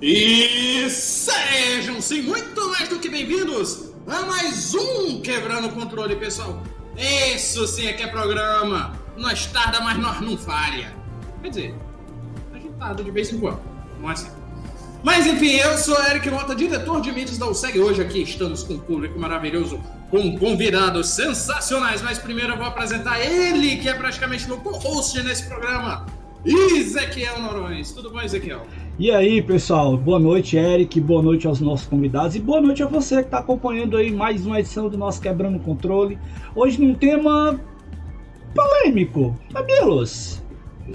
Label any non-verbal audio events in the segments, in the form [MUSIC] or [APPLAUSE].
E sejam sim muito mais do que bem-vindos a mais um Quebrando o Controle, pessoal. Isso sim é que é programa. Nós tarda, mas nós não falha. Quer dizer, a gente tarda de vez em quando, não é assim? Mas enfim, eu sou Eric Mota, diretor de mídias da USEG. Hoje aqui estamos com um público maravilhoso, com convidados sensacionais. Mas primeiro eu vou apresentar ele, que é praticamente meu co-host nesse programa, Ezequiel Norões. Tudo bom, Ezequiel? E aí, pessoal, boa noite, Eric, boa noite aos nossos convidados e boa noite a você que está acompanhando aí mais uma edição do nosso Quebrando o Controle. Hoje num tema polêmico, Mamilos.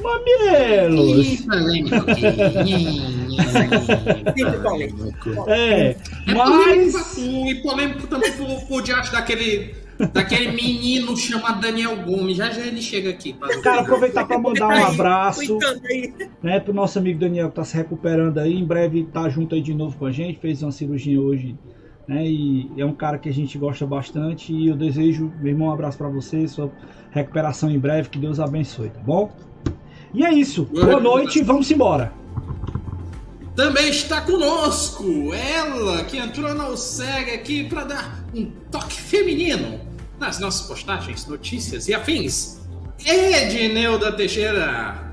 Mamilos. Ih, polêmico. [LAUGHS] Sempre polêmico. É, É polêmico mas... e polêmico também por, por diante daquele, daquele menino chamado Daniel Gomes. Já já ele chega aqui. Pra... Cara, aproveitar para mandar um abraço né, pro nosso amigo Daniel que tá se recuperando aí, em breve tá junto aí de novo com a gente, fez uma cirurgia hoje, né, e é um cara que a gente gosta bastante e eu desejo, meu irmão, um abraço para você, sua recuperação em breve, que Deus abençoe, tá bom? E é isso, boa noite, vamos embora. Também está conosco ela que entrou na USEG aqui para dar um toque feminino nas nossas postagens, notícias e afins. Edneuda Teixeira.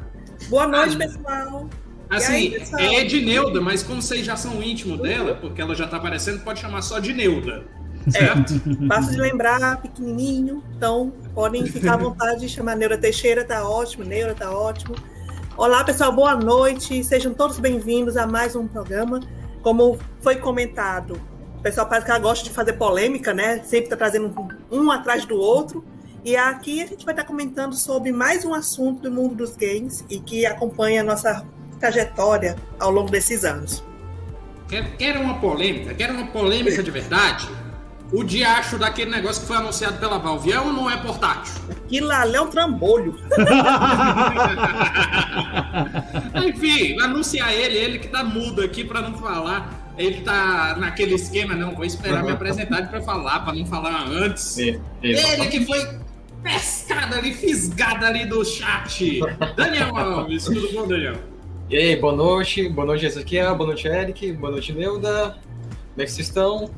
Boa noite, pessoal. Assim, aí, pessoal? é Edneuda, mas como vocês já são íntimos dela, porque ela já tá aparecendo, pode chamar só de Neuda. Certo? Passo de lembrar, pequenininho. Então, podem ficar à vontade de chamar Neura Teixeira, tá ótimo. Neura, tá ótimo. Olá, pessoal, boa noite. Sejam todos bem-vindos a mais um programa. Como foi comentado, pessoal parece que ela gosta de fazer polêmica, né? Sempre tá trazendo um, atrás do outro. E aqui a gente vai estar comentando sobre mais um assunto do mundo dos games e que acompanha a nossa trajetória ao longo desses anos. Quer, quer uma polêmica? Quer uma polêmica de verdade? O diacho daquele negócio que foi anunciado pela Valve é ou não é portátil? Aquilo ali é um trambolho. [LAUGHS] Enfim, anunciar ele, ele que tá mudo aqui pra não falar. Ele tá naquele esquema, não, vou esperar me apresentar pra falar, pra não falar antes. É, Ele que foi pescado ali, fisgado ali do chat. Daniel Alves, tudo bom, Daniel? E aí, boa noite, boa noite Ezequiel, boa noite Eric, boa noite Neuda. Como é que vocês estão?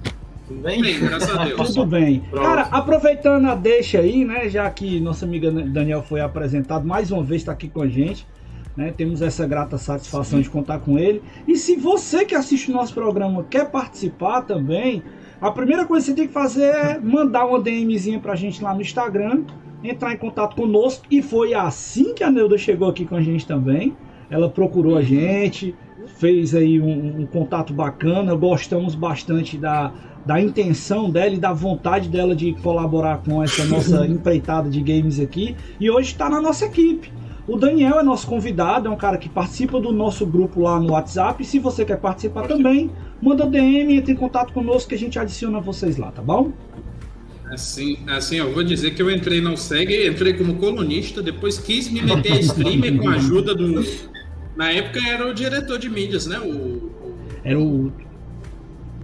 Tudo bem? Bem, graças a Deus. [LAUGHS] Tudo bem. Pronto. Cara, aproveitando a deixa aí, né, já que nossa amiga Daniel foi apresentado, mais uma vez está aqui com a gente, né, temos essa grata satisfação de contar com ele. E se você que assiste o nosso programa quer participar também, a primeira coisa que você tem que fazer é mandar uma DMzinha pra gente lá no Instagram, entrar em contato conosco, e foi assim que a Neuda chegou aqui com a gente também. Ela procurou a gente, fez aí um, um contato bacana, gostamos bastante da, da intenção dela e da vontade dela de colaborar com essa nossa [LAUGHS] empreitada de games aqui, e hoje está na nossa equipe. O Daniel é nosso convidado, é um cara que participa do nosso grupo lá no WhatsApp. E se você quer participar também, manda DM, entre em contato conosco que a gente adiciona vocês lá, tá bom? Assim, assim, eu vou dizer que eu entrei na USEG, entrei como colunista, depois quis me meter a streamer com a ajuda do. Na época era o diretor de mídias, né? O, Era o.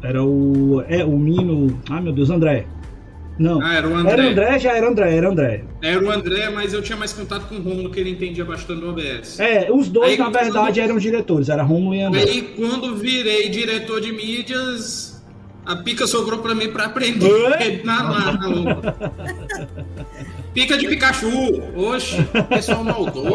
Era o. É, o menino. Ai meu Deus, André. Não. Ah, era o Era André. André, já era André, era André. Era o André, mas eu tinha mais contato com o Romulo, que ele entendia bastante do OBS. É, os dois, Aí, na verdade, quando- eram diretores, era Romulo e André. Aí quando virei diretor de mídias, a pica sobrou pra mim pra aprender. Oi? Na, na, na- Pica de Pikachu! Oxe, pessoal maldoso.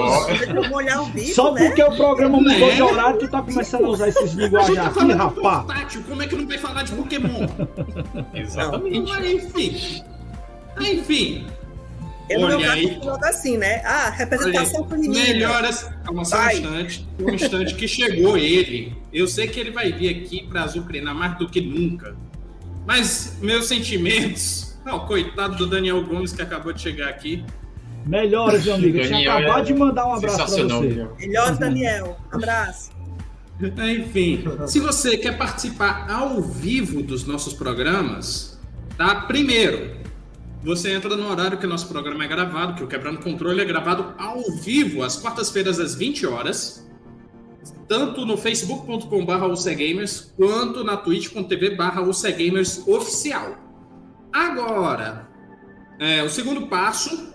Molhar o bico, Só né? porque o programa mudou de horário, tu tá começando a usar esses linguajar tá aqui, de rapaz. portátil, como é que não vai falar de Pokémon? Exatamente. Mas enfim. Enfim. Eu no meu Olha caso, aí. assim, né? Ah, representação feminina. Melhoras. Calma só um instante. Um instante que chegou ele. Eu sei que ele vai vir aqui pra azucrinar mais do que nunca. Mas meus sentimentos. Não, coitado do Daniel Gomes que acabou de chegar aqui. Melhoras, meu amigo. Eu tinha Daniel acabado é de mandar um abraço pra Sensacional, você. Melhores, Daniel. Abraço. Enfim, se você quer participar ao vivo dos nossos programas, tá? Primeiro, você entra no horário que o nosso programa é gravado, que o Quebrando Controle é gravado ao vivo, às quartas-feiras, às 20 horas, tanto no facebook.com.br UCGamers, quanto na twitch.tv barra UCGamers oficial. Agora, é, o segundo passo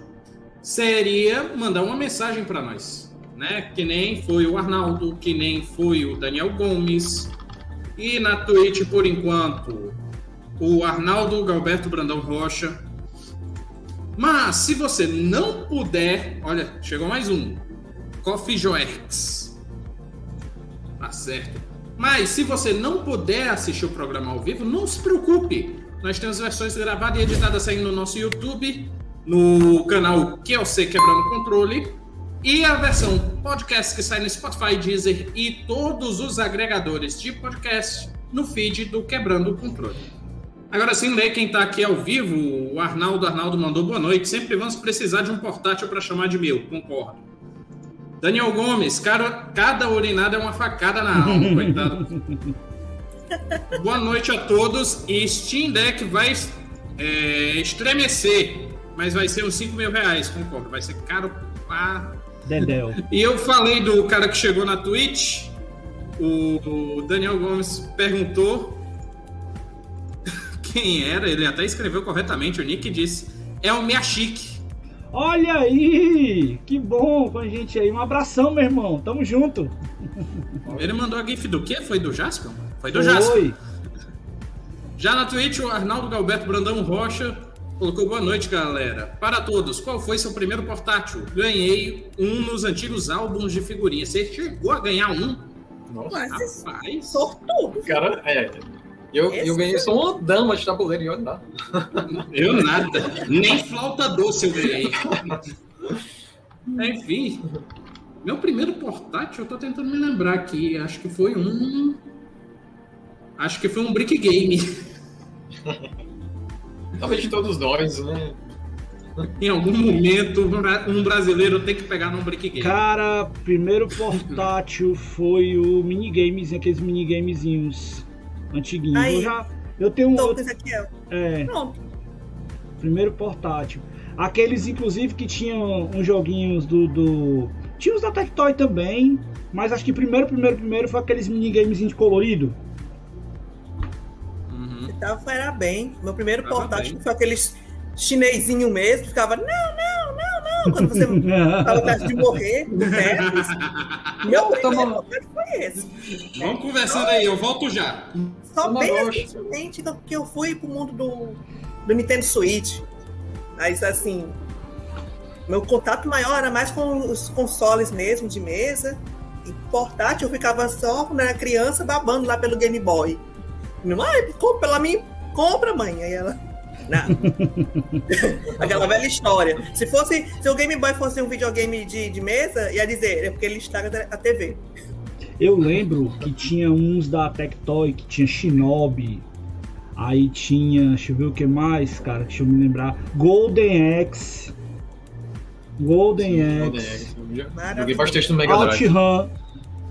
seria mandar uma mensagem para nós. né? Que nem foi o Arnaldo, que nem foi o Daniel Gomes. E na Twitch, por enquanto, o Arnaldo Galberto Brandão Rocha. Mas se você não puder, olha, chegou mais um. Coffee Joex. Tá certo. Mas se você não puder assistir o programa ao vivo, não se preocupe. Nós temos versões gravadas e editadas saindo no nosso YouTube, no canal Sei Quebrando Controle, e a versão podcast que sai no Spotify, Deezer e todos os agregadores de podcast no feed do Quebrando o Controle. Agora sim, ler quem está aqui ao vivo. O Arnaldo Arnaldo mandou boa noite. Sempre vamos precisar de um portátil para chamar de meu. Concordo. Daniel Gomes, cara, cada urinada é uma facada na alma, [LAUGHS] coitado. Boa noite a todos. E Steam Deck vai é, estremecer, mas vai ser uns 5 mil reais, concordo. Vai ser caro pra. Dedel. E eu falei do cara que chegou na Twitch. O Daniel Gomes perguntou quem era. Ele até escreveu corretamente. O Nick disse: É o Miachik. Olha aí! Que bom com a gente aí. Um abração, meu irmão. Tamo junto. Ele mandou a GIF do quê? Foi do Jasper? Foi do Jasper. Oi. Já na Twitch, o Arnaldo Galberto Brandão Rocha colocou boa noite, galera. Para todos, qual foi seu primeiro portátil? Ganhei um nos antigos álbuns de figurinha. Você chegou a ganhar um? Nossa, Rapaz. sortudo. cara, é. Eu, Esse eu ganhei só uma dama de tabuleiro e olha lá. Eu nada. Nem flauta doce eu ganhei. Enfim. Meu primeiro portátil, eu tô tentando me lembrar aqui. Acho que foi um. Acho que foi um Brick Game. Talvez de todos nós, né? Em algum momento, um um brasileiro tem que pegar num Brick Game. Cara, primeiro portátil foi o minigames, aqueles minigamezinhos antiguinhos. Aí. Eu já. Eu tenho um. Eu- com Ezequiel. é, Pronto. primeiro portátil. Aqueles, inclusive, que tinham uns joguinhos do. do... Tinha os da Tectoy também. Mas acho que primeiro, primeiro, primeiro foi aqueles minigamezinhos de colorido. Uhum. Tava, era bem. Meu primeiro Tava portátil bem. foi aqueles chinesinho mesmo. Ficava, não, não. Quando você tava perto de morrer, do Tetris. Meu Eu primeiro foi esse. Vamos conversando aí, eu volto já. Só Uma bem recentemente do- que eu fui pro mundo do, do Nintendo Switch. Mas assim, meu contato maior era mais com os consoles mesmo, de mesa. E portátil eu ficava só quando era criança babando lá pelo Game Boy. Mãe, compra pela mim, compra, mãe. Aí ela. Não. [LAUGHS] Aquela velha história. Se fosse, se o Game Boy fosse um videogame de, de mesa, ia dizer, é porque ele estraga a TV. Eu lembro que tinha uns da Tectoy, que tinha Shinobi. Aí tinha, deixa eu ver o que mais, cara, deixa eu me lembrar. Golden Axe. Golden Axe. Joguei bastante no Mega Drive. OutRun É,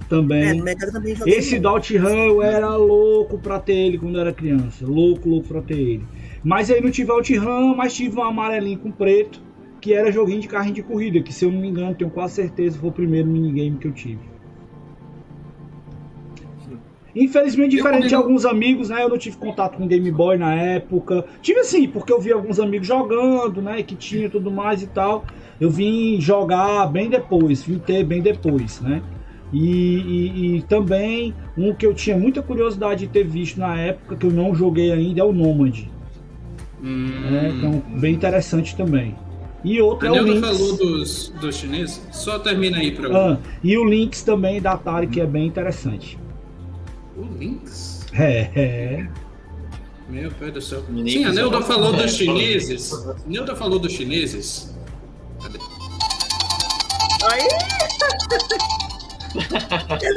também. Mega também Esse do OutRun eu era louco pra ter ele quando eu era criança. Louco, louco pra ter ele. Mas aí não tive OutRun, mas tive um amarelinho com preto, que era joguinho de carrinho de corrida, que se eu não me engano, tenho quase certeza foi o primeiro minigame que eu tive. Infelizmente, diferente de alguns amigos, né? Eu não tive contato com Game Boy na época. Tive sim, porque eu vi alguns amigos jogando, né? Que tinha tudo mais e tal. Eu vim jogar bem depois, vim ter bem depois, né? E, e- e também um que eu tinha muita curiosidade de ter visto na época, que eu não joguei ainda, é o Nomad. Né? Hum. Então, bem interessante também. E outro A é o falou dos, dos chineses. Só termina aí pra eu. Ah, e o Lynx também da Atari, que é bem interessante. O Lynx? É, é. Meu pai do céu. Lynx Sim, a Neuda falou dos chineses. Neuda falou dos chineses. Aí! [LAUGHS]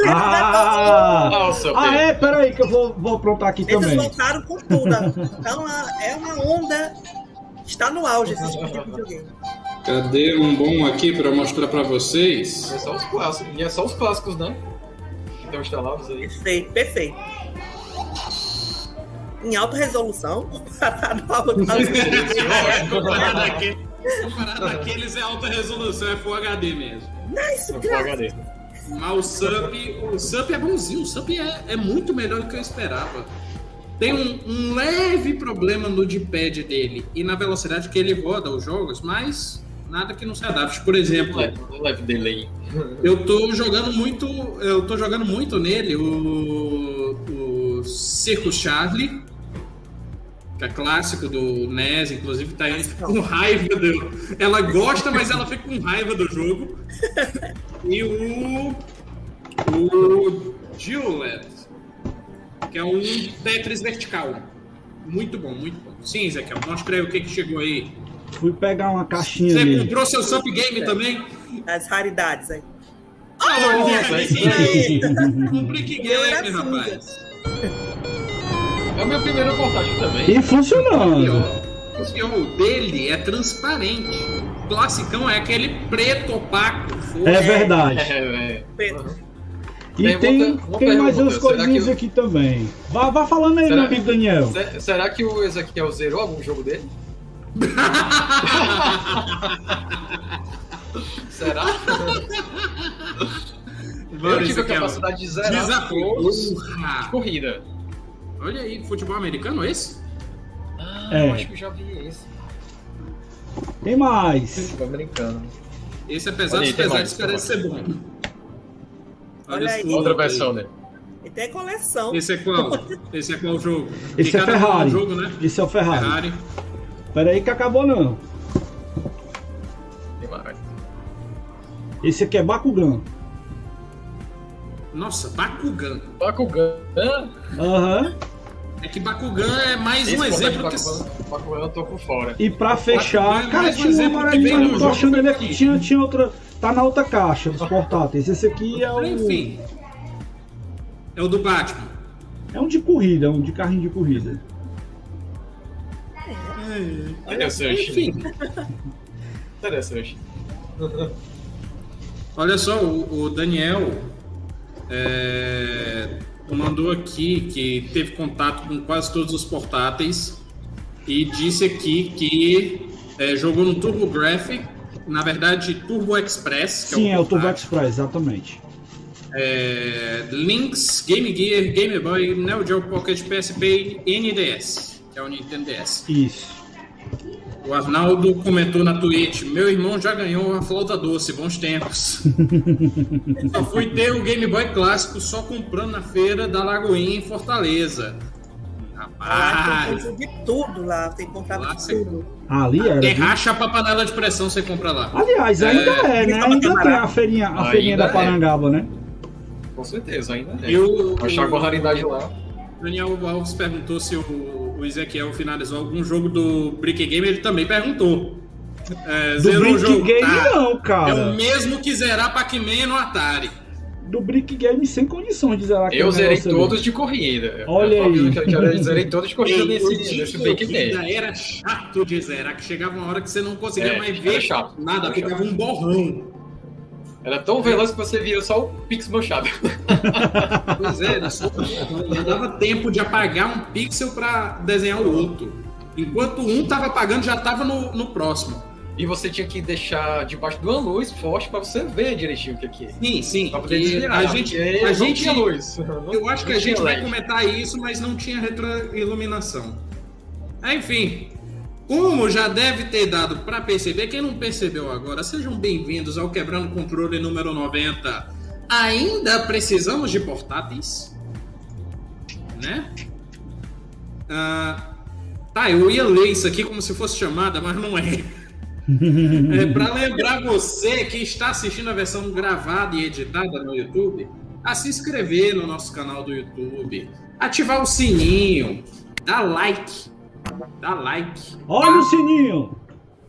Ah, Nossa, ah, é, peraí, que eu vou, vou aprontar aqui Eles também. voltaram com tudo. Então é uma onda. Está no auge esse tipo de videogame. Cadê um bom aqui pra mostrar pra vocês? É só os clássicos. E é só os clássicos, né? Que estão instalados aí. Perfeito, perfeito. Em alta resolução, comparado ao Comparado àquele- comparado àqueles é alta resolução, é Full HD mesmo. Nice, No graças. HD. Mas o SUP, o SUP é bonzinho, o SUP é, é muito melhor do que eu esperava. Tem um, um leve problema no D-pad dele e na velocidade que ele roda os jogos, mas nada que não se adapte. Por exemplo, Leve, leve delay. Eu tô jogando muito. Eu tô jogando muito nele o, o Circo Charlie, que é clássico do NES, inclusive tá aí com raiva do. Ela gosta, mas ela fica com raiva do jogo. [LAUGHS] E o. O Duelet, que é um Tetris vertical. Muito bom, muito bom. Sim, Ezequiel, mostra aí o que, que chegou aí. Fui pegar uma caixinha Você ali. comprou seu Sup Game também? As raridades aí. [LAUGHS] Um Brick Eu era Game, rapaz. É o meu primeiro portátil também. E funcionando. O o dele é transparente. O classicão é aquele preto opaco. É verdade. É, é. Preto. E Tem tem, outra- tem mais umas coisinhas eu- aqui também. Vá, vá falando aí, Será- meu amigo Daniel. Se- Será que o Ezequiel zerou algum jogo dele? [LAUGHS] Será? Eu tive a capacidade de zerar Desafio. jogos de corrida. Olha aí, futebol americano esse? Ah, É. eu acho que eu já vi esse. Tem mais. Tô brincando. Esse, apesar Olha dos pesares, parece ser bom. Olha aí. esse Outra versão dele. E tem coleção. Esse é qual? [LAUGHS] Esse é qual jogo? Esse é um Ferrari. jogo, né? Esse é o Ferrari. Ferrari. Pera aí que acabou não. Esse aqui é Bakugan. Nossa, Bakugan. Bakugan. Aham. É que Bakugan é mais Esse um exemplo que. Bakugan, Bakugan eu tô por fora. E pra fechar, Bakugan é cara, um tinha um exemplo tô achando ele aqui. aqui. Tinha, tinha outra. Tá na outra caixa dos portáteis. Esse aqui é o. Enfim. É o do Batman. É um de corrida, é um de carrinho de corrida. Interessante. Enfim. Interessante. Olha só, o, o Daniel é, mandou aqui que teve contato com quase todos os portáteis e disse aqui que é, jogou no TurboGrafx, na verdade Turbo Express, que Sim, é o Turbo portátil. Express, exatamente. É, Lynx, Game Gear, Game Boy, Neo Geo Pocket, PSP e NDS, que é o Nintendo DS. Isso. O Arnaldo comentou na Twitch: Meu irmão já ganhou a flauta doce, bons tempos. [LAUGHS] só fui ter o Game Boy clássico só comprando na feira da Lagoinha em Fortaleza. Rapaz, tem de tudo lá. Tem comprado Lá de tudo. Ali era. viu? racha pra panela de pressão você compra lá. Aliás, ainda é, né? Tava Ainda tem a feirinha, a feirinha da é. Parangaba, né? Com certeza, ainda é. E o, Achar com raridade lá. Daniel Alves perguntou se o, o Ezequiel finalizou algum jogo do Brick Game, ele também perguntou. É, Do zerou o Brick jogo? Game Tá. não, É o cara. mesmo que zerar Pac-Man no Atari. Do Brick Game sem condições de zerar Eu zerei todos de [LAUGHS] corrida. Olha eu, aí. Eu, eu, eu zerei todos de corrida nesse, Day. corrida era chato de zerar, que chegava uma hora que você não conseguia É, mais ver chato, nada, era ficava um borrão. Era tão veloz que você via só o Pix manchado. [LAUGHS] Pois é. Não dava tempo de apagar um pixel pra desenhar o outro. Enquanto um tava apagando, já tava no, no próximo. E você tinha que deixar debaixo de uma luz forte pra você ver direitinho o que que é. Sim, sim. Pra poder desviar. a gente, a gente tinha luz. [LAUGHS] Eu acho que a gente tinha vai LED. comentar isso, mas não tinha retroiluminação. Enfim, como já deve ter dado para perceber, quem não percebeu agora, sejam bem-vindos ao Quebrando Controle número 90. Ainda precisamos de portáteis? Né? Ah, tá, eu ia ler isso aqui como se fosse chamada, mas não é. [LAUGHS] É para lembrar você que está assistindo a versão gravada e editada no YouTube, a se inscrever no nosso canal do YouTube, ativar o sininho, dar like, dá like. Olha o sininho!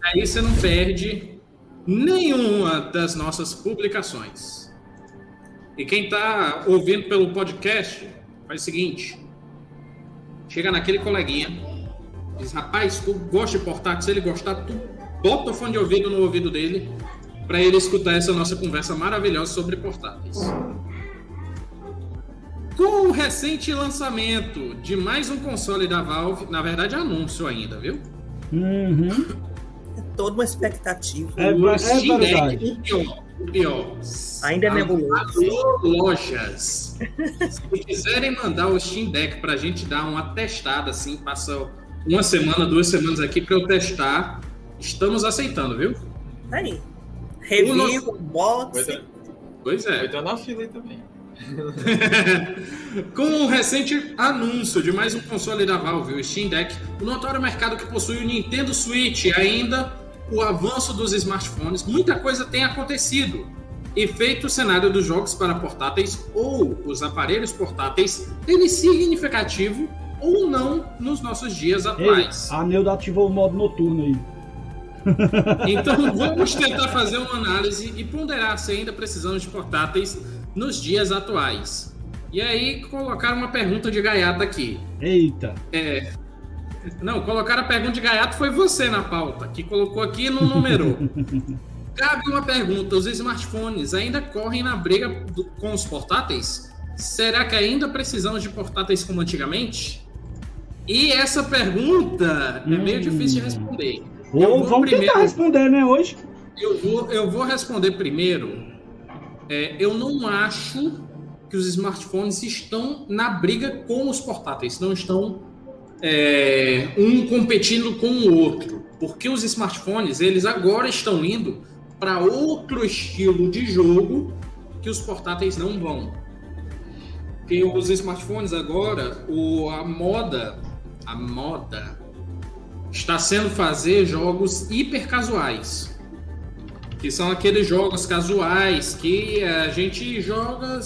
Aí você não perde nenhuma das nossas publicações. E quem está ouvindo pelo podcast, faz o seguinte: chega naquele coleguinha, diz, rapaz, tu gosta de portátil, se ele gostar, tu bota o fone de ouvido no ouvido dele para ele escutar essa nossa conversa maravilhosa sobre portáteis. Com o recente lançamento de mais um console da Valve, na verdade anúncio ainda, viu? Uhum. É toda uma expectativa. É, O é Steam Deck, verdade. o pior, o pior. Ainda é nebuloso. lojas. Se quiserem mandar o Steam Deck pra gente dar uma testada, assim, passa uma semana, duas semanas aqui pra eu testar, estamos aceitando, viu? Aí. Review, Vai box. Pois é. Vai entrar na fila aí também. [LAUGHS] Com o recente anúncio de mais um console da Valve, o Steam Deck, o notório mercado que possui o Nintendo Switch e ainda o avanço dos smartphones, muita coisa tem acontecido e feito o cenário dos jogos para portáteis ou os aparelhos portáteis ele significativo ou não nos nossos dias Ei, atuais. a Neuda ativou o modo noturno aí. Então vamos tentar fazer uma análise e ponderar se ainda precisamos de portáteis nos dias atuais. E aí colocar uma pergunta de gaiata aqui. Eita. É, não, colocar a pergunta de gaiato foi você na pauta, que colocou aqui e não numerou. [LAUGHS] Cabe uma pergunta: os smartphones ainda correm na briga do- com os portáteis? Será que ainda precisamos de portáteis como antigamente? E essa pergunta é meio Hum. difícil de responder. Ou vamos primeiro- tentar responder, né, hoje? Eu vou, eu vou responder primeiro. É, eu não acho que os smartphones estão na briga com os portáteis, não estão é, um competindo com o outro, porque os smartphones eles agora estão indo para outro estilo de jogo que os portáteis não vão. Porque os smartphones agora, o, a moda, a moda está sendo fazer jogos hiper casuais que são aqueles jogos casuais que a gente joga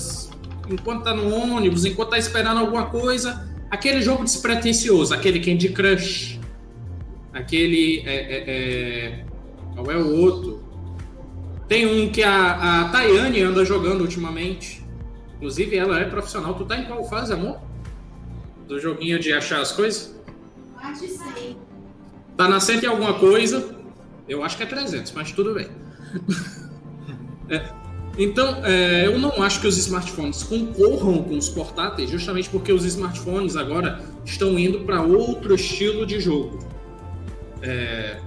enquanto tá no ônibus, enquanto tá esperando alguma coisa. Aquele jogo despretensioso, aquele Candy Crush, aquele. É, é, é, qual é o outro? Tem um que a, a Tayane anda jogando ultimamente. Inclusive, ela é profissional. Tu tá em qual fase, amor? Do joguinho de achar as coisas? Parte 100. Tá na 100 e alguma coisa. Eu acho que é 300, mas tudo bem. É, Então, é, eu não acho que os smartphones concorram com os portáteis, justamente porque os smartphones agora estão indo para outro estilo de jogo. É,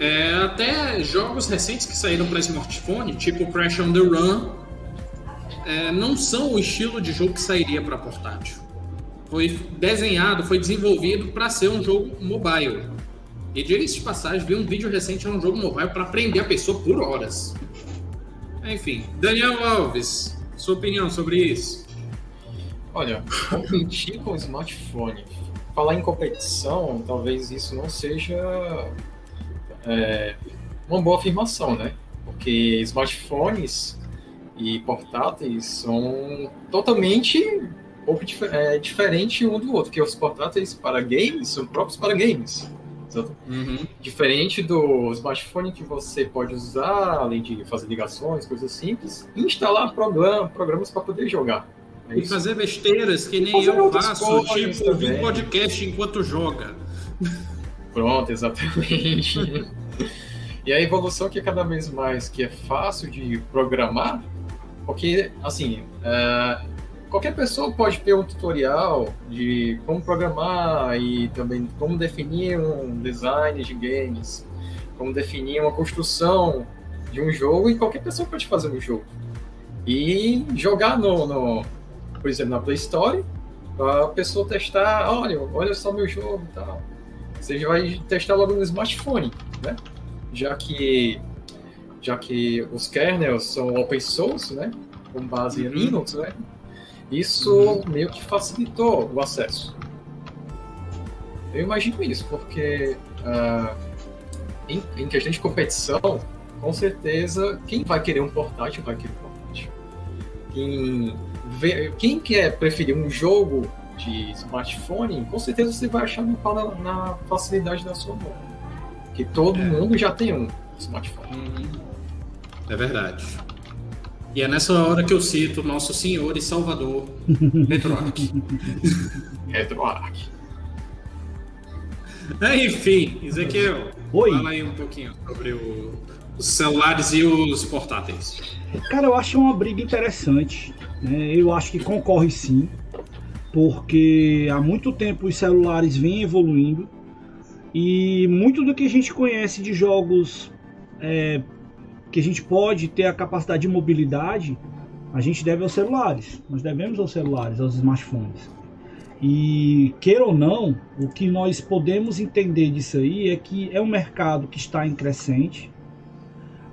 é, até jogos recentes que saíram para smartphone, tipo Crash on the Run, é, não são o estilo de jogo que sairia para portátil. Foi desenhado, foi desenvolvido para ser um jogo mobile. E diga-se de passagem, vi um vídeo recente de um jogo mobile para prender a pessoa por horas. Enfim, Daniel Alves, sua opinião sobre isso? Olha, competir com o smartphone, falar em competição, talvez isso não seja é, uma boa afirmação, né? Porque smartphones e portáteis são totalmente um pouco dif é, diferente um do outro, que os portáteis para games são próprios para games. Exato. Uhum. Diferente do smartphone que você pode usar, além de fazer ligações, coisas simples, instalar programa, programas para poder jogar. É E isso. fazer besteiras que nem eu faço, tipo ouvir podcast enquanto joga. Pronto, exatamente. [LAUGHS] e a evolução que é cada vez mais que é fácil de programar, porque assim, é, qualquer pessoa pode ter um tutorial de como programar e também como definir um design de games, como definir uma construção de um jogo e qualquer pessoa pode fazer um jogo e jogar no, no por exemplo, na Play Store, a pessoa testar, olha, olha só meu jogo e tal. Você já vai testar logo no smartphone, né? Já que já que os kernels são open source, né? Com base em Uhum. Linux, né? Isso meio que facilitou o acesso. Eu imagino isso, porque ah, em, em questão de competição, com certeza, quem vai querer um portátil vai querer um portátil. Quem, vê- quem quer preferir um jogo de smartphone, com certeza você vai achar no- na, na facilidade da sua mão. Que todo É. mundo já tem um smartphone. É verdade. E é nessa hora que eu cito nosso senhor e salvador, [LAUGHS] Metroark. [LAUGHS] RetroArch. É, Enfim, Ezequiel, Oi. fala aí um pouquinho sobre o- os celulares e os portáteis. Cara, eu acho uma briga interessante. né? Eu acho que concorre sim, porque há muito tempo os celulares vêm evoluindo e muito do que a gente conhece de jogos é, que a gente pode ter a capacidade de mobilidade, a gente deve aos celulares. Nós devemos aos celulares, aos smartphones. E queira ou não, o que nós podemos entender disso aí é que é um mercado que está em crescente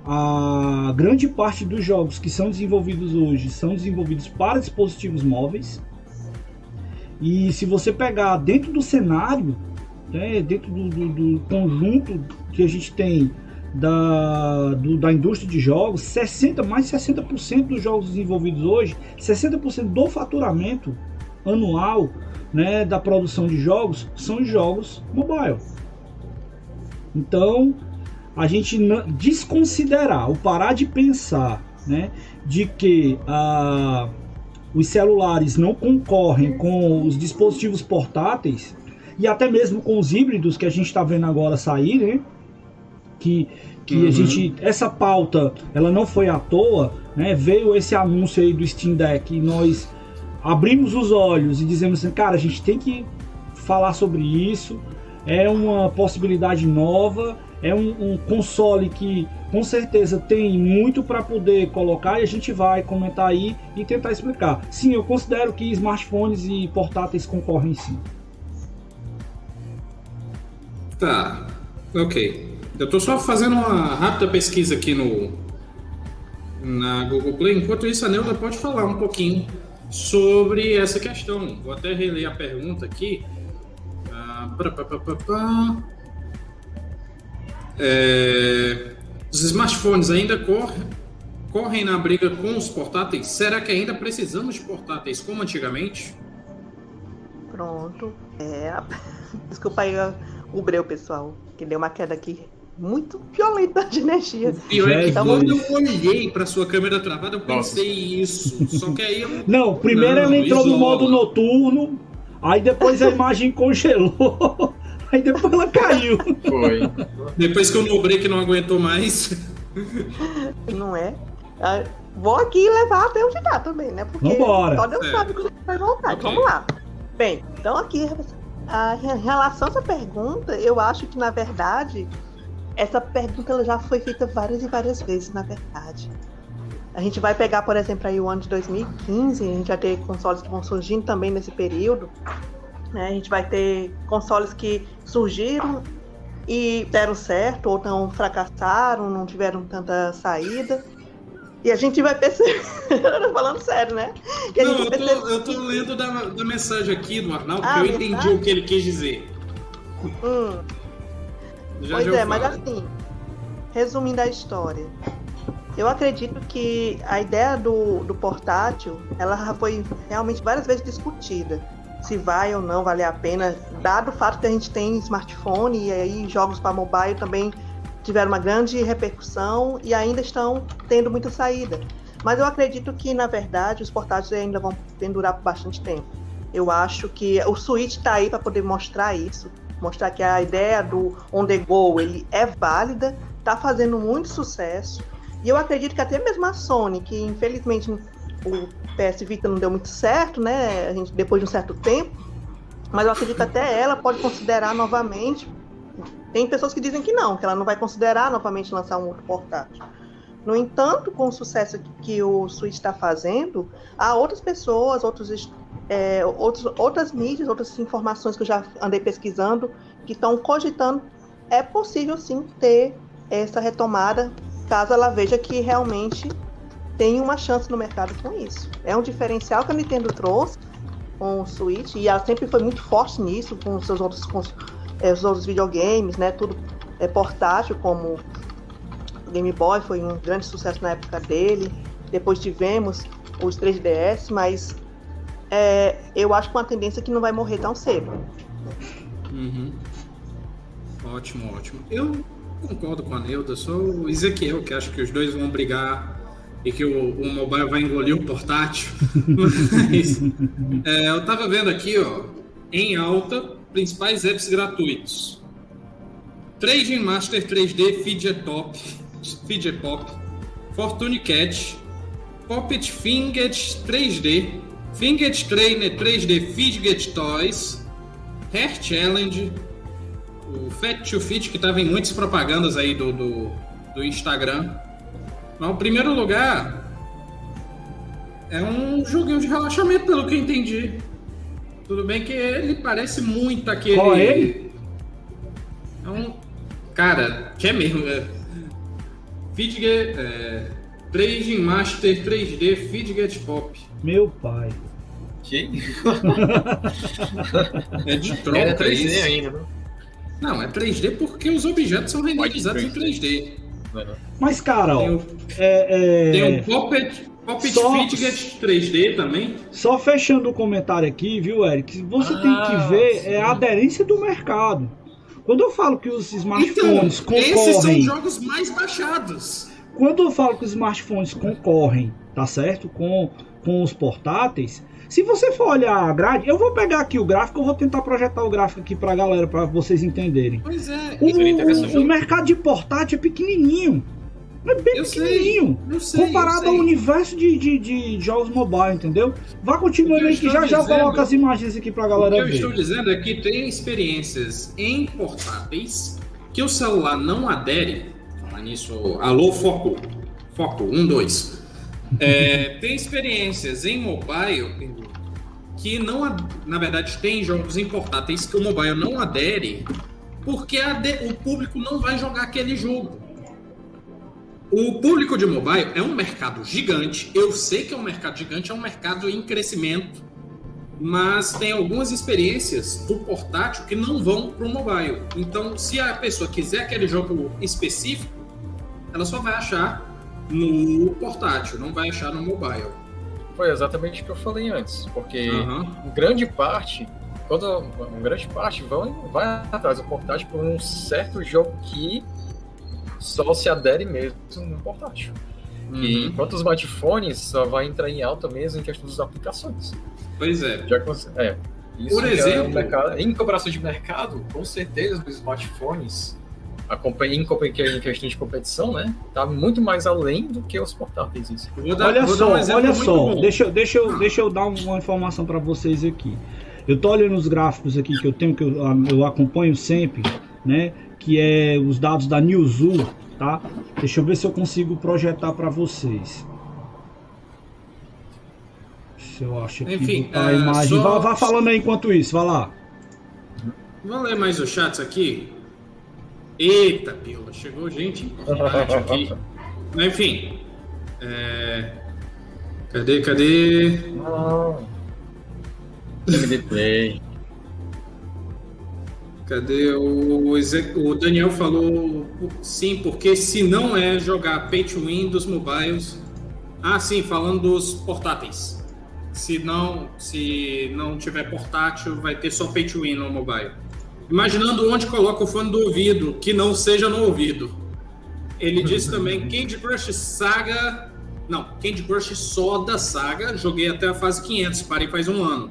a grande parte dos jogos que são desenvolvidos hoje são desenvolvidos para dispositivos móveis. E se você pegar dentro do cenário, né, dentro do, do, do, conjunto que a gente tem da, do, da indústria de jogos, 60, mais de 60% dos jogos desenvolvidos hoje, 60% do faturamento anual né, da produção de jogos são jogos mobile. Então, a gente desconsiderar, ou parar de pensar, né, de que ah, os celulares não concorrem com os dispositivos portáteis e até mesmo com os híbridos que a gente está vendo agora sair, né? Que, que uhum. a gente essa pauta ela não foi à toa, né? Veio esse anúncio aí do Steam Deck e nós abrimos os olhos e dizemos assim, cara, a gente tem que falar sobre isso. É uma possibilidade nova é um, um console que com certeza tem muito para poder colocar e a gente vai comentar aí e tentar explicar. Sim, eu considero que smartphones e portáteis concorrem sim. Tá, ok. Eu tô só fazendo uma rápida pesquisa aqui no na Google Play. Enquanto isso, a Neuda pode falar um pouquinho sobre essa questão. Vou até reler a pergunta aqui. Ah, é, os smartphones ainda correm, correm na briga com os portáteis? Será que ainda precisamos de portáteis como antigamente? Pronto. É. [LAUGHS] Desculpa aí o breu, pessoal, que deu uma queda aqui muito violenta de energia. O pior é que então, quando eu olhei para sua câmera travada, eu pensei Nossa. isso. Só que aí eu... [LAUGHS] Não, primeiro não, ela entrou isola. no modo noturno, aí depois a imagem congelou. [LAUGHS] Aí depois ela caiu. Foi. Depois que o break não aguentou mais. Não é? Ah, vou aqui levar até onde tá também, né? Porque Vambora. só Deus é. sabe quando vai voltar. Okay. Vamos lá. Bem, então aqui, a, em relação a essa pergunta, eu acho que, na verdade, essa pergunta ela já foi feita várias e várias vezes, na verdade. A gente vai pegar, por exemplo, aí o ano de 2015, a gente vai ter consoles que vão surgindo também nesse período. Né? A gente vai ter consoles que surgiram e deram certo, ou não fracassaram, não tiveram tanta saída. E a gente vai perceber. [LAUGHS] Falando sério, né? não, eu tô, eu tô lendo da, da mensagem aqui do Arnaldo, ah, que eu entendi o que ele quis dizer. Hum. Já pois é, mas assim, resumindo a história. Eu acredito que a ideia do, do portátil, ela foi realmente várias vezes discutida se vai ou não valer a pena, dado o fato que a gente tem smartphone e aí jogos para mobile também tiveram uma grande repercussão e ainda estão tendo muita saída. Mas eu acredito que, na verdade, os portáteis ainda vão pendurar por bastante tempo. Eu acho que o Switch está aí para poder mostrar isso, mostrar que a ideia do on the go ele é válida, está fazendo muito sucesso. E eu acredito que até mesmo a Sony, que infelizmente o PS Vita não deu muito certo, né? A gente, depois de um certo tempo. Mas eu acredito que até ela pode considerar novamente. Tem pessoas que dizem que não, que ela não vai considerar novamente lançar um outro portátil. No entanto, com o sucesso que o Switch está fazendo, há outras pessoas, outros, é, outros, outras mídias, outras informações que eu já andei pesquisando, que estão cogitando, é possível sim ter essa retomada, caso ela veja que realmente tem uma chance no mercado com isso. É um diferencial que a Nintendo trouxe com o Switch e ela sempre foi muito forte nisso com seus outros, com os, é, os outros videogames, né? Tudo é portátil como o Game Boy foi um grande sucesso na época dele. Depois tivemos os 3DS, mas é, eu acho que uma tendência que não vai morrer tão cedo. Uhum. Ótimo, ótimo. Eu concordo com a Neuda, sou o Ezequiel, que acho que os dois vão brigar e que o, o mobile vai engolir o portátil. [LAUGHS] Mas é, eu tava vendo aqui, ó, em alta, principais apps gratuitos. Trading Master 3D Fidget Top, Fidget Pop, Fortune Cat, Poppet Fidget 3D, Fidget Trainer 3D Fidget Toys, Hair Challenge, o Fat to Fit, que tava em muitas propagandas aí do, do, do Instagram, mas o primeiro lugar é um joguinho de relaxamento, pelo que eu entendi. Tudo bem que ele parece muito aquele. Qual é ele? É um. Cara, que é mesmo. É... Fidget, é, Trading Master 3D Fidget Pop. Meu pai. Que? [LAUGHS] É de É troca 3D isso. ainda, né? Não, é 3D porque os objetos são renderizados em 3D. Não é não? Mas, cara, Tem ó, o, é, é, tem o Puppet, Puppet Só- Fidget 3D também. só fechando o comentário aqui, viu, Eric? Você tem que Ah, ver sim. é a aderência do mercado. Quando eu falo que os smartphones Então, esses são concorrem, jogos mais baixados. quando eu falo que os smartphones concorrem, tá certo, com, com os portáteis, se você for olhar a grade, eu vou pegar aqui o gráfico, eu vou tentar projetar o gráfico aqui pra galera, pra vocês entenderem. Pois é, O, Seria interessante. o- o mercado de portátil é pequenininho. É bem Eu sei, pequenininho. eu sei. comparado ao sei. universo de, de, de jogos mobile, entendeu? Vá continuando O aí que já já coloco as imagens aqui pra O galera que eu ver. estou dizendo é que tem experiências em portáteis que o celular não adere. Falar nisso, alô, foco. Foco, um, dois. É, tem experiências em mobile que não, na verdade, tem jogos em portáteis que o mobile não adere porque o público não vai jogar aquele jogo. O público de mobile é um mercado gigante. Eu sei que é um mercado gigante, é um mercado em crescimento mas tem algumas experiências do portátil que não vão para o mobile. Então, se a pessoa quiser aquele jogo específico, ela só vai achar no portátil, não vai achar no mobile. Foi exatamente o que eu falei antes, porque em grande parte, quando uma grande parte vai, vai atrás do portátil por um certo jogo que só se adere mesmo no portátil. E Uhum. enquanto os smartphones só vai entrar em alta mesmo em questão das aplicações. Pois é. Já é, isso Por que é exemplo- o mercado- em comparação de mercado, com certeza os smartphones, a companhia em, em questão de competição, né, tá muito mais além do que os portáteis. Isso. Vou dar, Olha vou dar só, um olha só, bom. deixa, eu- deixa, eu, deixa eu dar uma informação para vocês aqui. Eu tô olhando os gráficos aqui que eu tenho, que eu, eu acompanho sempre, né? Que é os dados da Newzoo, tá? Deixa eu ver se eu consigo projetar para vocês. Se eu acho aqui Enfim, a é, imagem. só- Vá, vá falando aí enquanto isso, vai lá. Vamos ler mais os chats aqui? Eita, pila, chegou gente importante [LAUGHS] aqui. Enfim. é, Cadê, cadê? Não. MD Play. Cadê o, o Daniel falou sim, porque se não é jogar pay to win dos mobiles. Ah, sim, falando dos portáteis. Se não, se não tiver portátil, vai ter só pay to win no mobile. Imaginando onde coloca o fone do ouvido, que não seja no ouvido. Ele disse [LAUGHS] também Candy Crush Saga. Não, Candy Crush só da saga. Joguei até a fase 500, parei faz um ano.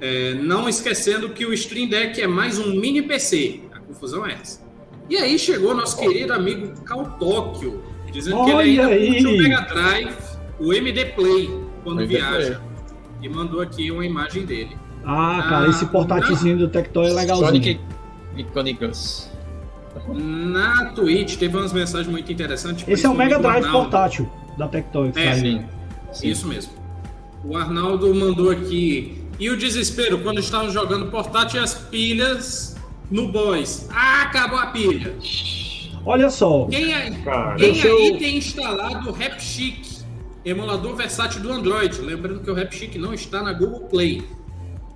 É, não esquecendo que o Stream Deck é mais um mini PC. A confusão é essa. E aí chegou nosso querido amigo Cal Tóquio, dizendo que ele Olha ainda curte o aí. Mega Drive, o MD Play, quando MD viaja. E mandou aqui uma imagem dele. Ah, cara, Ah, esse portátilzinho do Tectoy é legalzinho. Sonic Iconicus. Na Twitch teve umas mensagens muito interessantes. Esse é o Mega Drive Arnaldo. portátil da Tectoy É, saiu. Sim. Isso mesmo. O Arnaldo mandou aqui. E o desespero quando estavam jogando portátil e as pilhas no boys. Ah, acabou a pilha. Olha só, Quem, aí- Cara, quem Deixa aí eu- tem instalado o RapChic, emulador versátil do Android? Lembrando que o RapChic não está na Google Play.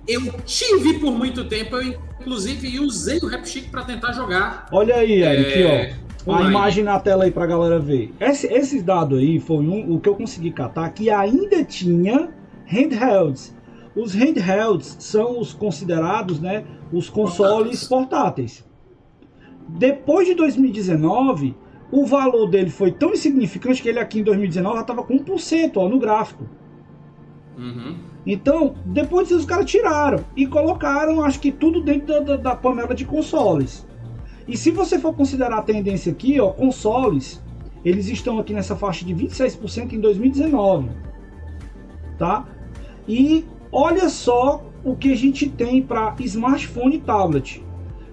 Eu tive por muito tempo, eu inclusive usei o RapChic para tentar jogar. olha aí, Eric, É, ó. A online. imagem na tela aí pra galera ver. Esse, esses dados aí foi um, o que eu consegui catar que ainda tinha handhelds. Os handhelds são os considerados, né, os consoles portáteis. Depois de 2019, o valor dele foi tão insignificante que ele aqui em 2019 já estava com 1% ó, no gráfico. Uhum. Então, depois os caras tiraram e colocaram, acho que tudo dentro da, da- da panela de consoles. E se você for considerar a tendência aqui, ó, consoles, eles estão aqui nessa faixa de 26% em 2019, tá? E olha só o que a gente tem para smartphone e tablet.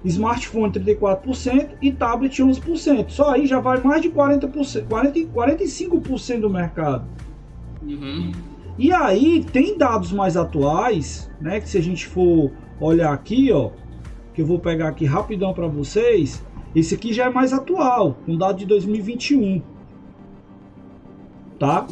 Smartphone 34% e tablet 11%. Só aí já vai mais de 40%, 40, 45% do mercado. Uhum. E aí tem dados mais atuais, né? Que se a gente for olhar aqui, ó, que eu vou pegar aqui rapidão para vocês, Esse aqui já é mais atual, um dado de 2021. Tá?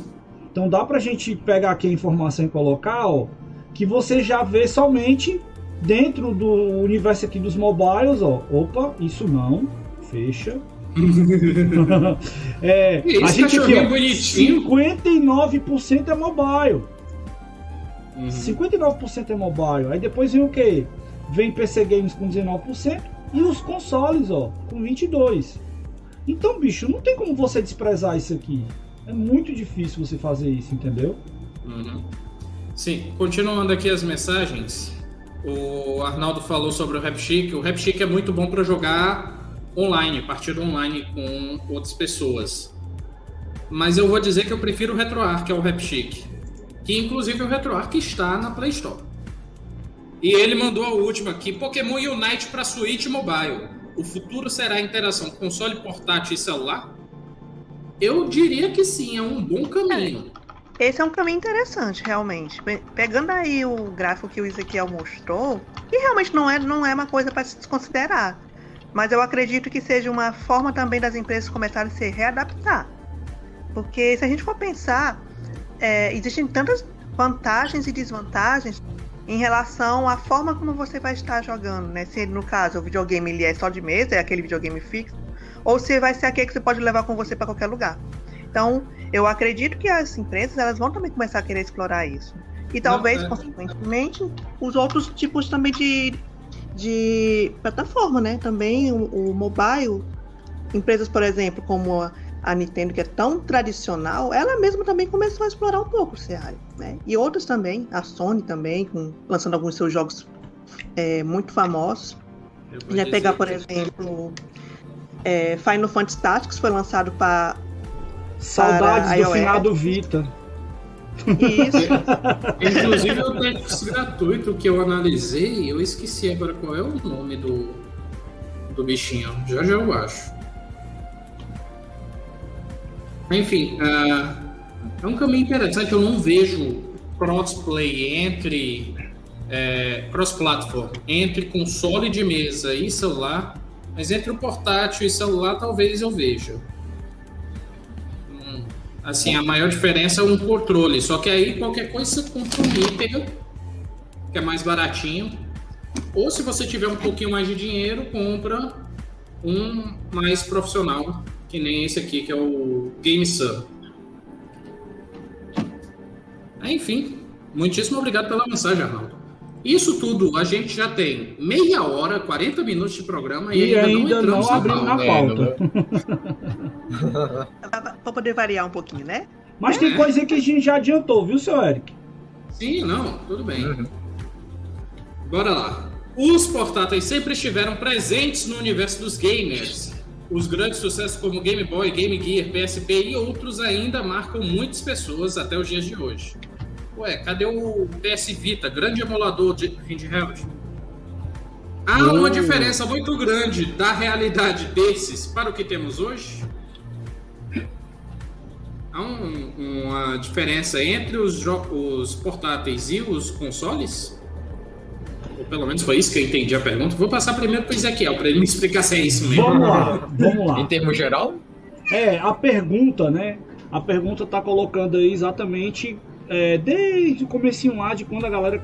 Então dá pra gente pegar aqui a informação e colocar, ó, que você já vê somente dentro do universo aqui dos mobiles, ó. Opa, isso não. Fecha. [LAUGHS] é, a gente aqui, ó, 59% é mobile. Uhum. 59% é mobile. Aí depois vem o que? Vem PC Games com 19% e os consoles, ó, com 22. Então, bicho, não tem como você desprezar isso aqui. É muito difícil você fazer isso, entendeu? Uhum. Sim, continuando aqui as mensagens, o Arnaldo falou sobre o RapChic. O RapChic é muito bom para jogar online, partida online com outras pessoas. Mas eu vou dizer que eu prefiro o RetroArch, é o RapChic. Que inclusive o RetroArch está na Play Store. E ele mandou a última aqui: Pokémon Unite para Switch Mobile. O futuro será a interação console portátil e celular? Eu diria que sim, é um bom caminho. É, esse é um caminho interessante, realmente. Pegando aí o gráfico que o Ezequiel mostrou, e realmente não é, não é uma coisa para se desconsiderar. Mas eu acredito que seja uma forma também das empresas começarem a se readaptar. Porque se a gente for pensar, é, existem tantas vantagens e desvantagens em relação à forma como você vai estar jogando, né? Se no caso o videogame ele é só de mesa, é aquele videogame fixo, ou se vai ser aquele que você pode levar com você para qualquer lugar. Então, eu acredito que as empresas elas vão também começar a querer explorar isso. E talvez, Não, é. consequentemente, os outros tipos também de, de plataforma, né? Também o, o mobile, empresas, por exemplo, como a, a Nintendo, que é tão tradicional, ela mesma também começou a explorar um pouco esse área, né? E outras também, a Sony também, com, lançando alguns seus jogos é, muito famosos. Vai pegar, por exemplo, é, Final Fantasy Tactics foi lançado para Saudades do final do Vita. Isso. [LAUGHS] Inclusive o Netflix gratuito que eu analisei, eu esqueci agora qual é o nome do, do bichinho. Já já eu acho. Enfim, uh, é um caminho interessante. Eu não vejo crossplay entre é, cross-platform entre console de mesa e celular mas entre o portátil e celular, talvez eu veja. Assim, a maior diferença é um controle. Só que aí qualquer coisa você compra um Hyper, que é mais baratinho. Ou se você tiver um pouquinho mais de dinheiro, compra um mais profissional, que nem esse aqui, que é o GameSub. Enfim, muitíssimo obrigado pela mensagem, Arnaldo. Isso tudo a gente já tem meia hora, 40 minutos de programa e, e ainda, não, não abrimos na pauta. Para [LAUGHS] poder variar um pouquinho, né? Mas é. tem coisa que a gente já adiantou, viu, seu Eric? Sim, não, tudo bem. Uhum. Bora lá. Os portáteis sempre estiveram presentes no universo dos gamers. Os grandes sucessos como Game Boy, Game Gear, PSP e outros ainda marcam muitas pessoas até os dias de hoje. Ué, cadê o PS Vita, grande emulador de handheld? Há uma diferença muito grande da realidade desses para o que temos hoje? Há um, uma diferença entre os, os portáteis e os consoles? Ou pelo menos foi isso que eu entendi a pergunta. Vou passar primeiro para o Ezequiel, para ele me explicar se é isso mesmo. Vamos lá, vamos lá. em termos geral? É, a pergunta, né? A pergunta está colocando aí exatamente é, desde o comecinho lá de quando a galera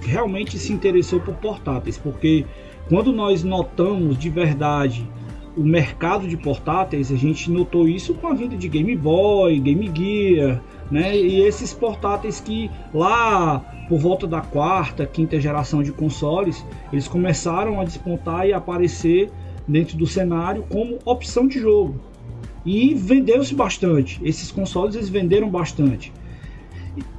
realmente se interessou por portáteis, porque quando nós notamos de verdade o mercado de portáteis, a gente notou isso com a vinda de Game Boy, Game Gear, né? E esses portáteis que lá por volta da quarta, quinta geração de consoles, eles começaram a despontar e aparecer dentro do cenário como opção de jogo. E vendeu-se bastante. Esses consoles eles venderam bastante.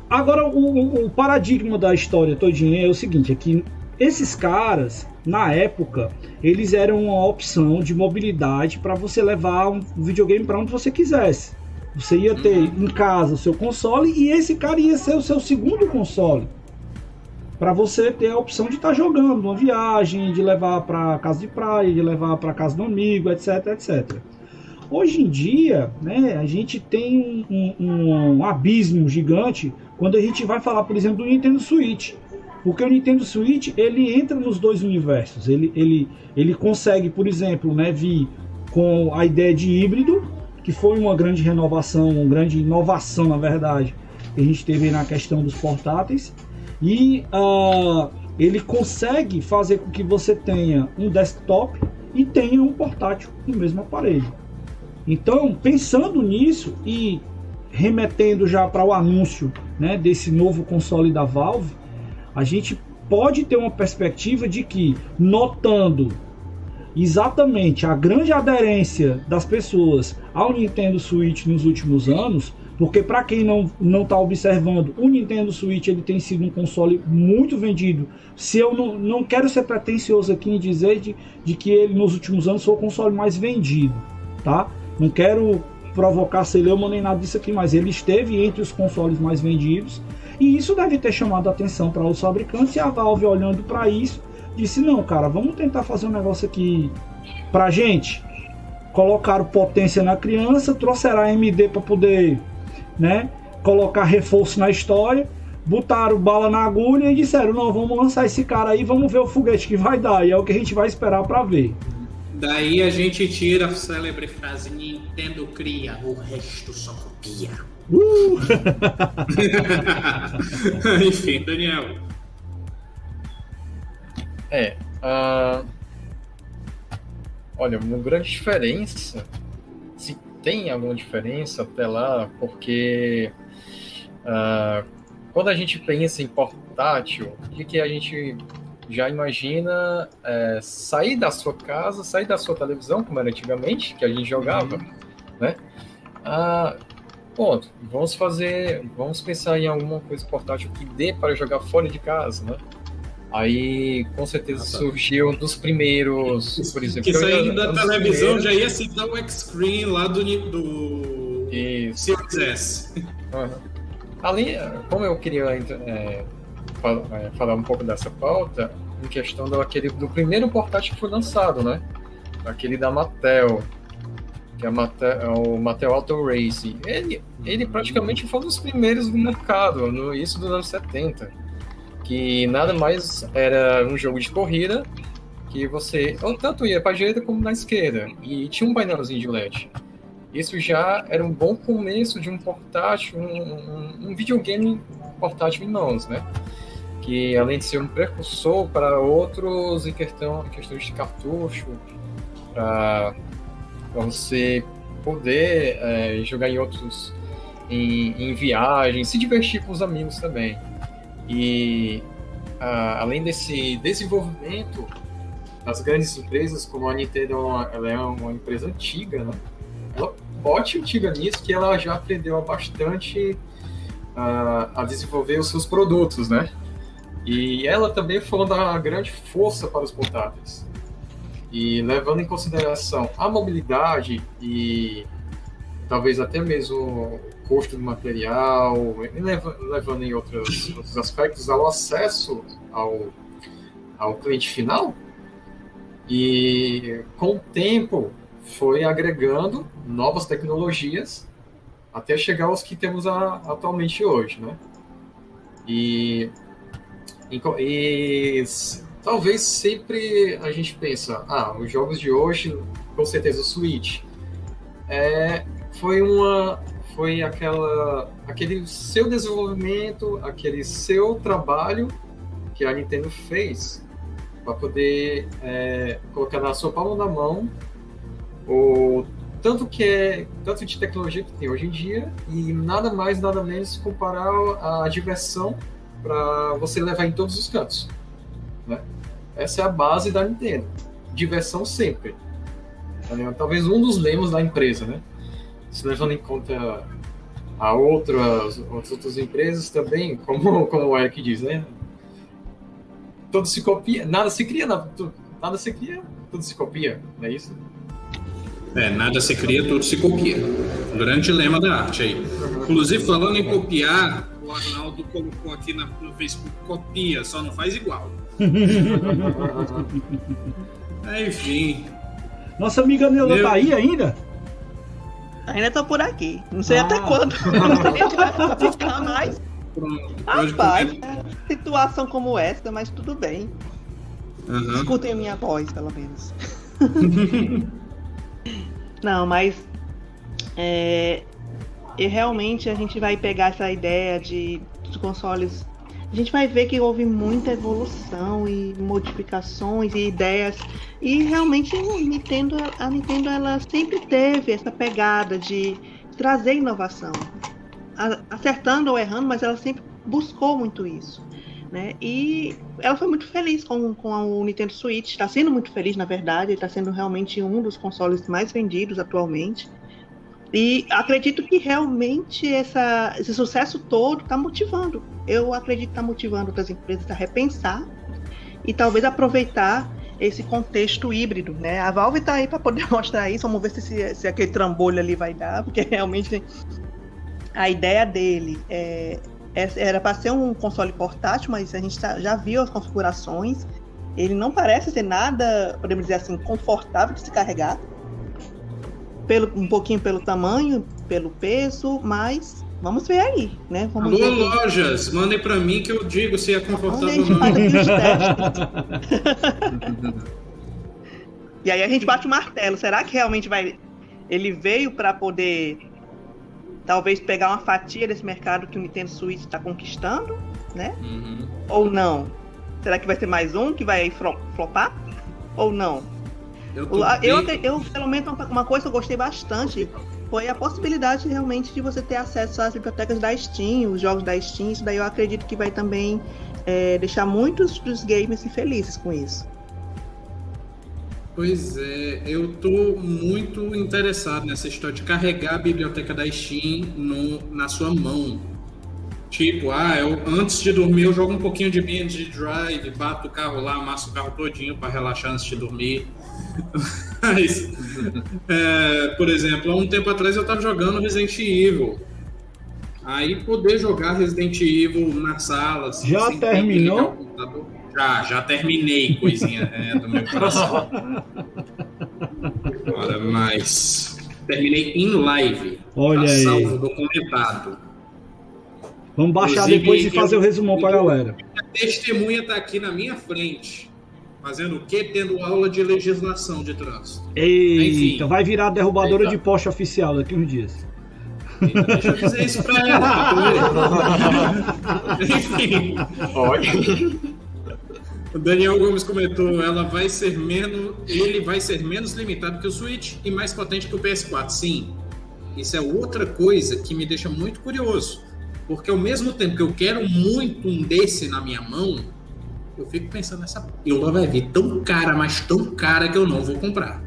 Agora, o, o, paradigma da história todinha é o seguinte, é que esses caras, na época, eles eram uma opção de mobilidade para você levar um videogame para onde você quisesse. Você ia ter uhum. em casa o seu console e esse cara ia ser o seu segundo console. Para você ter a opção de estar tá jogando uma viagem, de levar para casa de praia, de levar para casa do amigo, etc, etc. Hoje em dia, né, a gente tem um, um, um abismo gigante quando a gente vai falar, por exemplo, do Nintendo Switch. Porque o Nintendo Switch ele entra nos dois universos. Ele, ele, ele consegue, por exemplo, né, vir com a ideia de híbrido, que foi uma grande renovação, uma grande inovação, na verdade, que a gente teve na questão dos portáteis. E uh, ele consegue fazer com que você tenha um desktop e tenha um portátil no mesmo aparelho. Então, pensando nisso e remetendo já para o anúncio né, desse novo console da Valve, a gente pode ter uma perspectiva de que, notando exatamente a grande aderência das pessoas ao Nintendo Switch nos últimos anos, porque para quem não não está observando, o Nintendo Switch ele tem sido um console muito vendido. Se eu não, não quero ser pretencioso aqui em dizer de, de que ele nos últimos anos foi o console mais vendido, tá? Não quero provocar celeuma nem nada disso aqui, mas ele esteve entre os consoles mais vendidos. E isso deve ter chamado a atenção para os fabricantes e a Valve olhando para isso disse não, cara, vamos tentar fazer um negócio aqui pra gente. Colocaram potência na criança, trouxeram a AMD para poder, né, colocar reforço na história, botaram bala na agulha e disseram: "Não, vamos lançar esse cara aí, vamos ver o foguete que vai dar". E é o que a gente vai esperar para ver. Daí a gente tira a célebre frase Nintendo cria, o resto só copia. Uh! [LAUGHS] Enfim, Daniel. É. Uh... Olha, uma grande diferença, se tem alguma diferença até lá, porque uh, quando a gente pensa em portátil, o que, que a gente já imagina é, sair da sua casa, sair da sua televisão, como era antigamente, que a gente jogava, uhum. né? Ah, ponto. Vamos fazer, vamos pensar em alguma coisa portátil que dê para jogar fora de casa, né? Aí, com certeza, ah, tá. surgiu um dos primeiros, por exemplo. Que saindo da televisão já ia citar o X-Screen lá do, do Series S. Uhum. Ali, como eu queria é, falar um pouco dessa pauta em questão daquele, do primeiro portátil que foi lançado, né? Aquele da Mattel, que é, Mattel, é o Mattel Auto Race. Ele, ele praticamente foi um dos primeiros do mercado, no início dos anos 70. Que nada mais era um jogo de corrida que você tanto ia para a direita como na esquerda. E tinha um painelzinho de LED. Isso já era um bom começo de um portátil, um, um, um videogame portátil em mãos, né? Que além de ser um precursor para outros em questão, em questões de cartucho, para você poder é, jogar em outros, em, em viagem, se divertir com os amigos também. E a, além desse desenvolvimento, as grandes empresas, como a Nintendo, ela é uma empresa antiga, né? Ela pode antiga nisso que ela já aprendeu bastante a, a desenvolver os seus produtos, né? E ela também falou da grande força para os portáteis. E levando em consideração a mobilidade e talvez até mesmo o custo do material, levando em outros, outros aspectos ao acesso ao, ao cliente final. E com o tempo foi agregando novas tecnologias até chegar aos que temos a, atualmente hoje, né? E e, e talvez sempre a gente pensa, ah, os jogos de hoje, com certeza o Switch, é, foi uma foi aquela aquele seu desenvolvimento, aquele seu trabalho que a Nintendo fez para poder é, colocar na sua palma da mão o tanto que é tanto de tecnologia que tem hoje em dia e nada mais nada menos comparar a diversão para você levar em todos os cantos. Né? Essa é a base da Nintendo. Diversão sempre. Tá Talvez um dos lemas da empresa, né? Se levando em conta a outras, outras empresas também, como, como o Eric diz, né? Tudo se copia, nada se cria, nada, nada se cria, tudo se copia, não é isso? É, nada se cria, tudo se copia. Um grande lema da arte aí. Inclusive, falando em copiar, o Arnaldo colocou aqui na, no Facebook, copia, só não faz igual. [LAUGHS] Enfim. Nossa amiga Neula Meu... tá aí ainda? Ainda tá por aqui. Não sei ah. até quando. [LAUGHS] Não vai ficar mais. Pronto, Rapaz, é situação como essa, mas tudo bem. Aham. Escutem a minha voz, pelo menos. [LAUGHS] Não, mas é, e realmente a gente vai pegar essa ideia de consoles. A gente vai ver que houve muita evolução e modificações e ideias. E realmente a Nintendo, a Nintendo ela sempre teve essa pegada de trazer inovação. Acertando ou errando, mas ela sempre buscou muito isso. Né? E ela foi muito feliz com, com o Nintendo Switch, está sendo muito feliz, na verdade, está sendo realmente um dos consoles mais vendidos atualmente. E acredito que realmente essa, esse sucesso todo está motivando. Eu acredito que está motivando outras empresas a repensar e talvez aproveitar esse contexto híbrido, né? A Valve está aí para poder [LAUGHS] mostrar isso. Vamos ver se, se, aquele trambolho ali vai dar, porque realmente a ideia dele é, é- era para ser um console portátil, mas a gente tá- já viu as configurações. Ele não parece ser nada, podemos dizer assim, confortável de se carregar. Pelo, um pouquinho pelo tamanho, pelo peso, mas vamos ver aí, né? Vamos Alô, ver. lojas, mandem pra mim que eu digo se é confortável ou não. [LAUGHS] [LAUGHS] E aí a gente bate o martelo. Será que realmente vai. Ele veio para poder talvez pegar uma fatia desse mercado que o Nintendo Switch está conquistando, né? Uhum. Ou não? Será que vai ser mais um que vai flo- flopar? Ou não? Eu, Eu, eu, pelo menos, uma- uma coisa que eu gostei bastante foi a possibilidade realmente de você ter acesso às bibliotecas da Steam, os jogos da Steam. Isso daí eu acredito que vai também é, deixar muitos dos gamers felizes com isso. Pois é, eu tô muito interessado nessa história de carregar a biblioteca da Steam no, na sua mão. Tipo, ah, eu, antes de dormir eu jogo um pouquinho de Band Drive, bato o carro lá, amasso o carro todinho para relaxar antes de dormir. Mas, é, por exemplo, há um tempo atrás eu tava jogando Resident Evil. Aí poder jogar Resident Evil na sala. assim, Já terminou? Já, já terminei, coisinha é, do meu coração. Ora, mas. Terminei em live. Olha tá aí. salvo, documentado. Vamos baixar Inclusive, depois e fazer eu- o resumão pra galera. A testemunha tá aqui na minha frente. Fazendo o quê? Tendo aula de legislação de trânsito. Eita, Enfim. vai virar derrubadora Eita. de poste oficial daqui uns dias. Eita, Deixa eu dizer isso pra ela. Enfim. Olha. O Daniel Gomes comentou, ela vai ser menos, ele vai ser menos limitado que o Switch e mais potente que o PS4. Sim, isso é outra coisa que me deixa muito curioso, porque ao mesmo tempo que eu quero muito um desse na minha mão, eu fico pensando nessa, eu vai vir tão cara, mas tão cara que eu não vou comprar.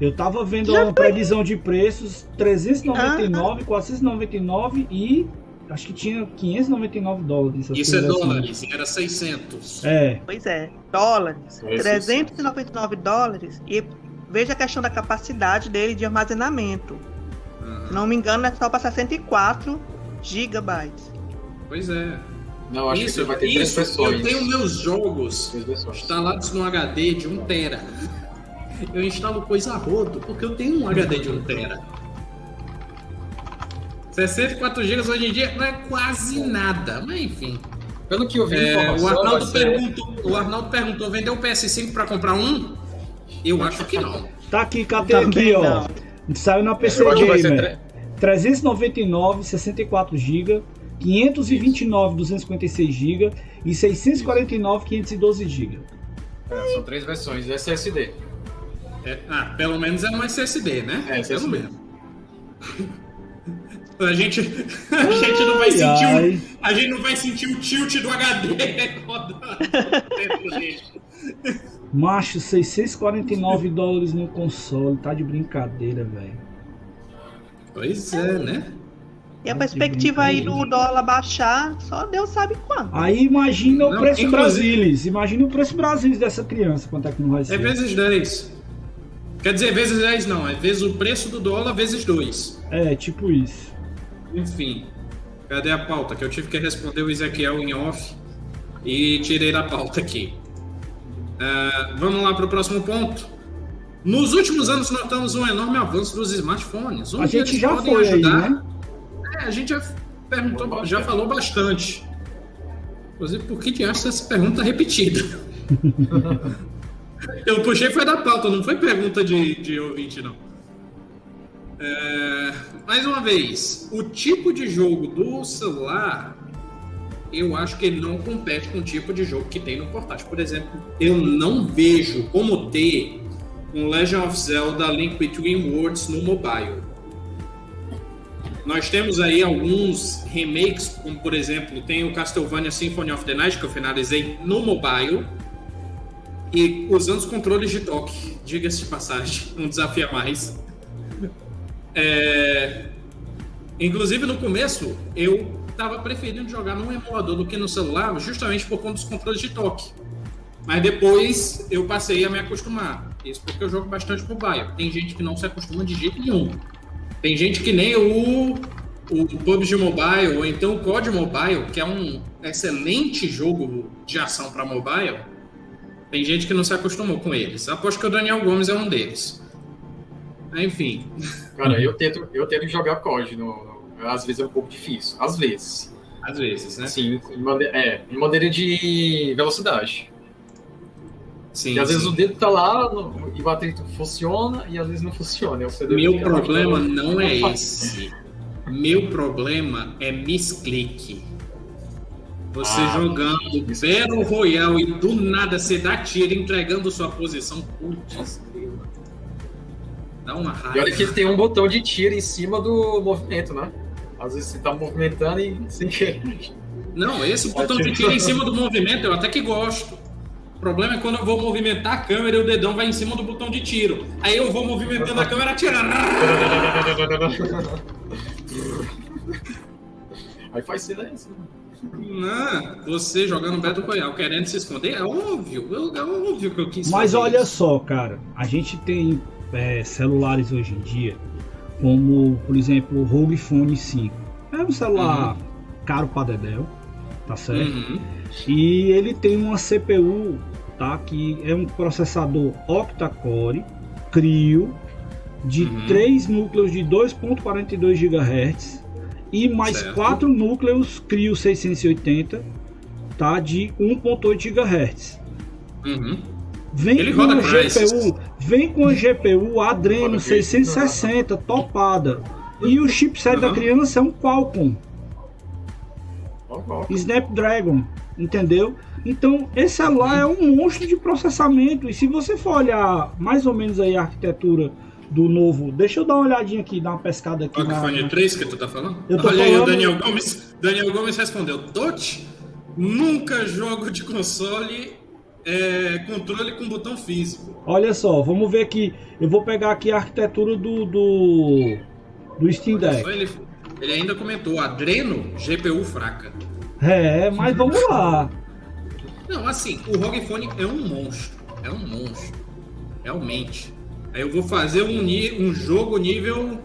Eu tava vendo uma previsão de preços 399, 499 e acho que tinha 599 dólares. essas Isso é assim. dólares, era 600. É, Pois é, dólares. Esse 399 dólares. E veja a questão da capacidade dele de armazenamento. Aham. Não me engano, é só para 64 gigabytes. Pois é. Não, acho isso, que vai ter três isso, versões. eu tenho meus jogos Três instalados no HD de 1 tera. Eu instalo coisa a rodo porque eu tenho um HD de 1 tera. 64 GB hoje em dia não é quase nada, mas enfim. Pelo que eu vi, É, o, Arnaldo ser- perguntou, o Arnaldo perguntou: vendeu o PS5 para comprar um? Eu acho que não. tá aqui, cadê Também aqui, ó? não. Saiu na PC Gamer. 399, 64 GB, 529, 256 GB e 649, 512 GB. É, são três versões SSD. É, ah, pelo menos é um SSD, né? É, pelo SSD. menos. [LAUGHS] A gente, a gente não vai sentir o, ai. a gente não vai sentir o tilt do HD rodando dentro dele. Macho, 649 dólares no console, tá de brincadeira, velho. Pois é, né? E a perspectiva aí do dólar baixar, só Deus sabe quando. Aí imagina o Não, preço inclusive- brasileiro. Imagina o preço brasileiro dessa criança, quanto é que não vai É ser. vezes 10. Quer dizer, vezes 10 não, é vezes o preço do dólar vezes 2. É, tipo isso. Enfim, cadê a pauta? Que eu tive que responder o Ezequiel em off e tirei da pauta aqui. Ah, vamos lá para o próximo ponto. Nos últimos anos notamos um enorme avanço dos smartphones. A gente eles já podem foi aí, ajudar- né? É, a gente já perguntou, já falou bastante. Inclusive, por que acha essa pergunta repetida? [LAUGHS] Eu puxei foi da pauta, não foi pergunta de, de ouvinte, não. É, mais uma vez, o tipo de jogo do celular, eu acho que ele não compete com o tipo de jogo que tem no portátil. Por exemplo, eu não vejo como ter um Legend of Zelda Link Between Worlds no mobile. Nós temos aí alguns remakes, como por exemplo, tem o Castlevania Symphony of the Night, que eu finalizei no mobile, e usando os controles de toque, diga-se de passagem, [LAUGHS] um desafio a mais. É... Inclusive no começo, eu estava preferindo jogar no emulador do que no celular, justamente por conta dos controles de toque. Mas depois eu passei a me acostumar. Isso porque eu jogo bastante mobile. Tem gente que não se acostuma de jeito nenhum. Tem gente que nem o, o PUBG Mobile, ou então o COD Mobile, que é um excelente jogo de ação para mobile. Tem gente que não se acostumou com eles. Aposto que o Daniel Gomes é um deles. Enfim. Cara, eu tento, eu tento jogar COD. No, no, às vezes é um pouco difícil. Às vezes. Às vezes, né? Sim, em maneira, é, em maneira de velocidade. Sim, e às sim. vezes o dedo tá lá no, e o atrito funciona e às vezes não funciona. Você Meu problema não é esse. Meu problema é misclick. Você Ah, jogando Battle Royale e do nada você dá tiro entregando sua posição. Putz, dá uma E olha que raiva. tem um botão de tiro em cima do movimento, né? Às vezes você tá movimentando e sem querer. Não, esse botão de tiro em cima do movimento eu até que gosto. O problema é quando eu vou movimentar a câmera e o dedão vai em cima do botão de tiro. Aí eu vou movimentando a câmera atirando. [LAUGHS] Aí faz silêncio. Não, você jogando Battle Royale querendo se esconder, é óbvio. É óbvio que eu quis Mas olha isso. só, cara, a gente tem é, celulares hoje em dia, como por exemplo o ROG Phone 5. É um celular caro pra Dedéu, tá certo? Uhum. E ele tem uma CPU, tá? Que é um processador octa-core, Crio, de Uhum. 3 núcleos de 2.42 GHz e mais Certo. 4 núcleos Crio 680, tá? De 1.8 GHz. Uhum. Vem Ele com roda a. GPU, vem com a GPU Adreno Roda 660 topada. E o chipset da Uhum. criança é um Qualcomm. Snapdragon, entendeu? Então, esse celular é um monstro de processamento. E se você for olhar mais ou menos aí a arquitetura do novo, deixa eu dar uma olhadinha aqui, dar uma pescada aqui. Olha na- o fone 3 que tu tá falando? Eu tô Olha aí o falando- Daniel Gomes. Daniel Gomes respondeu: Tote, nunca jogo de console é, controle com botão físico. Olha só, vamos ver aqui. Eu vou pegar aqui a arquitetura do do, do Steam Só Deck. Ele, ele ainda comentou: Adreno, GPU fraca. É, mas vamos lá. Não, assim, o ROG Phone é um monstro. É um monstro. Realmente. Aí eu vou fazer um, um jogo nível.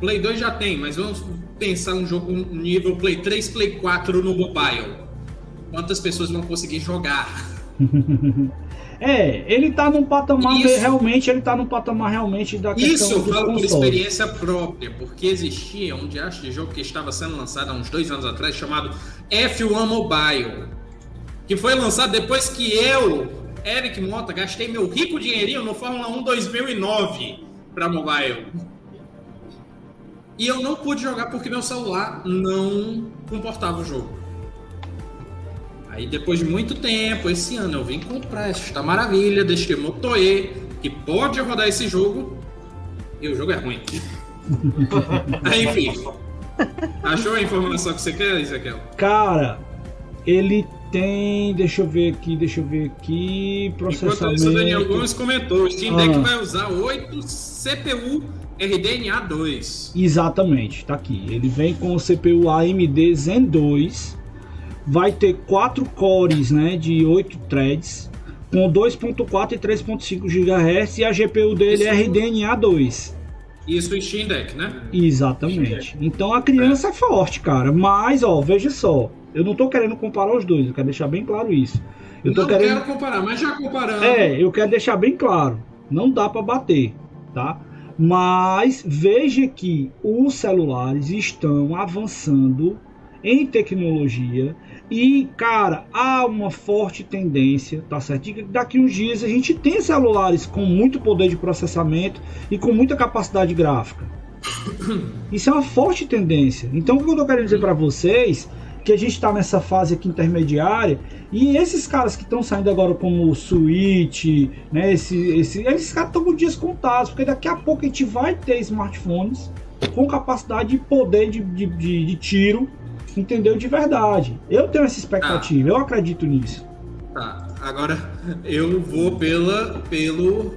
Play 2 já tem, mas vamos pensar um jogo nível Play 3, Play 4 no mobile. Quantas pessoas vão conseguir jogar? [LAUGHS] É, ele tá num patamar Isso. realmente, ele tá num patamar realmente da Isso eu falo por experiência própria, porque existia um diacho de jogo que estava sendo lançado há uns dois anos atrás, chamado F1 Mobile, que foi lançado depois que eu, Eric Mota, gastei meu rico dinheirinho no Fórmula 1 2009 para mobile. E eu não pude jogar porque meu celular não comportava o jogo. Aí depois de muito tempo, esse ano eu vim comprar esta maravilha deste Moto E, que pode rodar esse jogo, e o jogo é ruim. [LAUGHS] Aí, enfim. Achou a informação que você quer, Ezequiel? Cara, ele tem, deixa eu ver aqui, deixa eu ver aqui, Enquanto processamento. isso, o Daniel Gomes comentou: o Steam Deck Ah. vai usar 8 CPU RDNA 2. Exatamente, tá aqui. Ele vem com o CPU AMD Zen 2, vai ter 4 cores, né, de 8 threads, com 2.4 e 3.5 GHz e a GPU dele é. RDNA 2. Isso o Steam Deck, né? Exatamente. Então a criança é forte, cara. Mas, ó, veja só. Eu não tô querendo comparar os dois, eu quero deixar bem claro isso. Eu não querendo. quero comparar, mas já comparando. É, eu quero deixar bem claro. Não dá para bater, tá? Mas veja que os celulares estão avançando em tecnologia. E, cara, há uma forte tendência, tá certo? Daqui uns dias a gente tem celulares com muito poder de processamento e com muita capacidade gráfica. [COUGHS] Isso é uma forte tendência. Então, o que eu tô querendo dizer para vocês que a gente está nessa fase aqui intermediária e esses caras que estão saindo agora como o Switch, né, esse, esse, esses caras estão com dias contados, porque daqui a pouco a gente vai ter smartphones com capacidade de poder de, de, de, de tiro, entendeu? De verdade. Eu tenho essa expectativa, ah. eu acredito nisso. Tá, agora eu vou pela, pelo,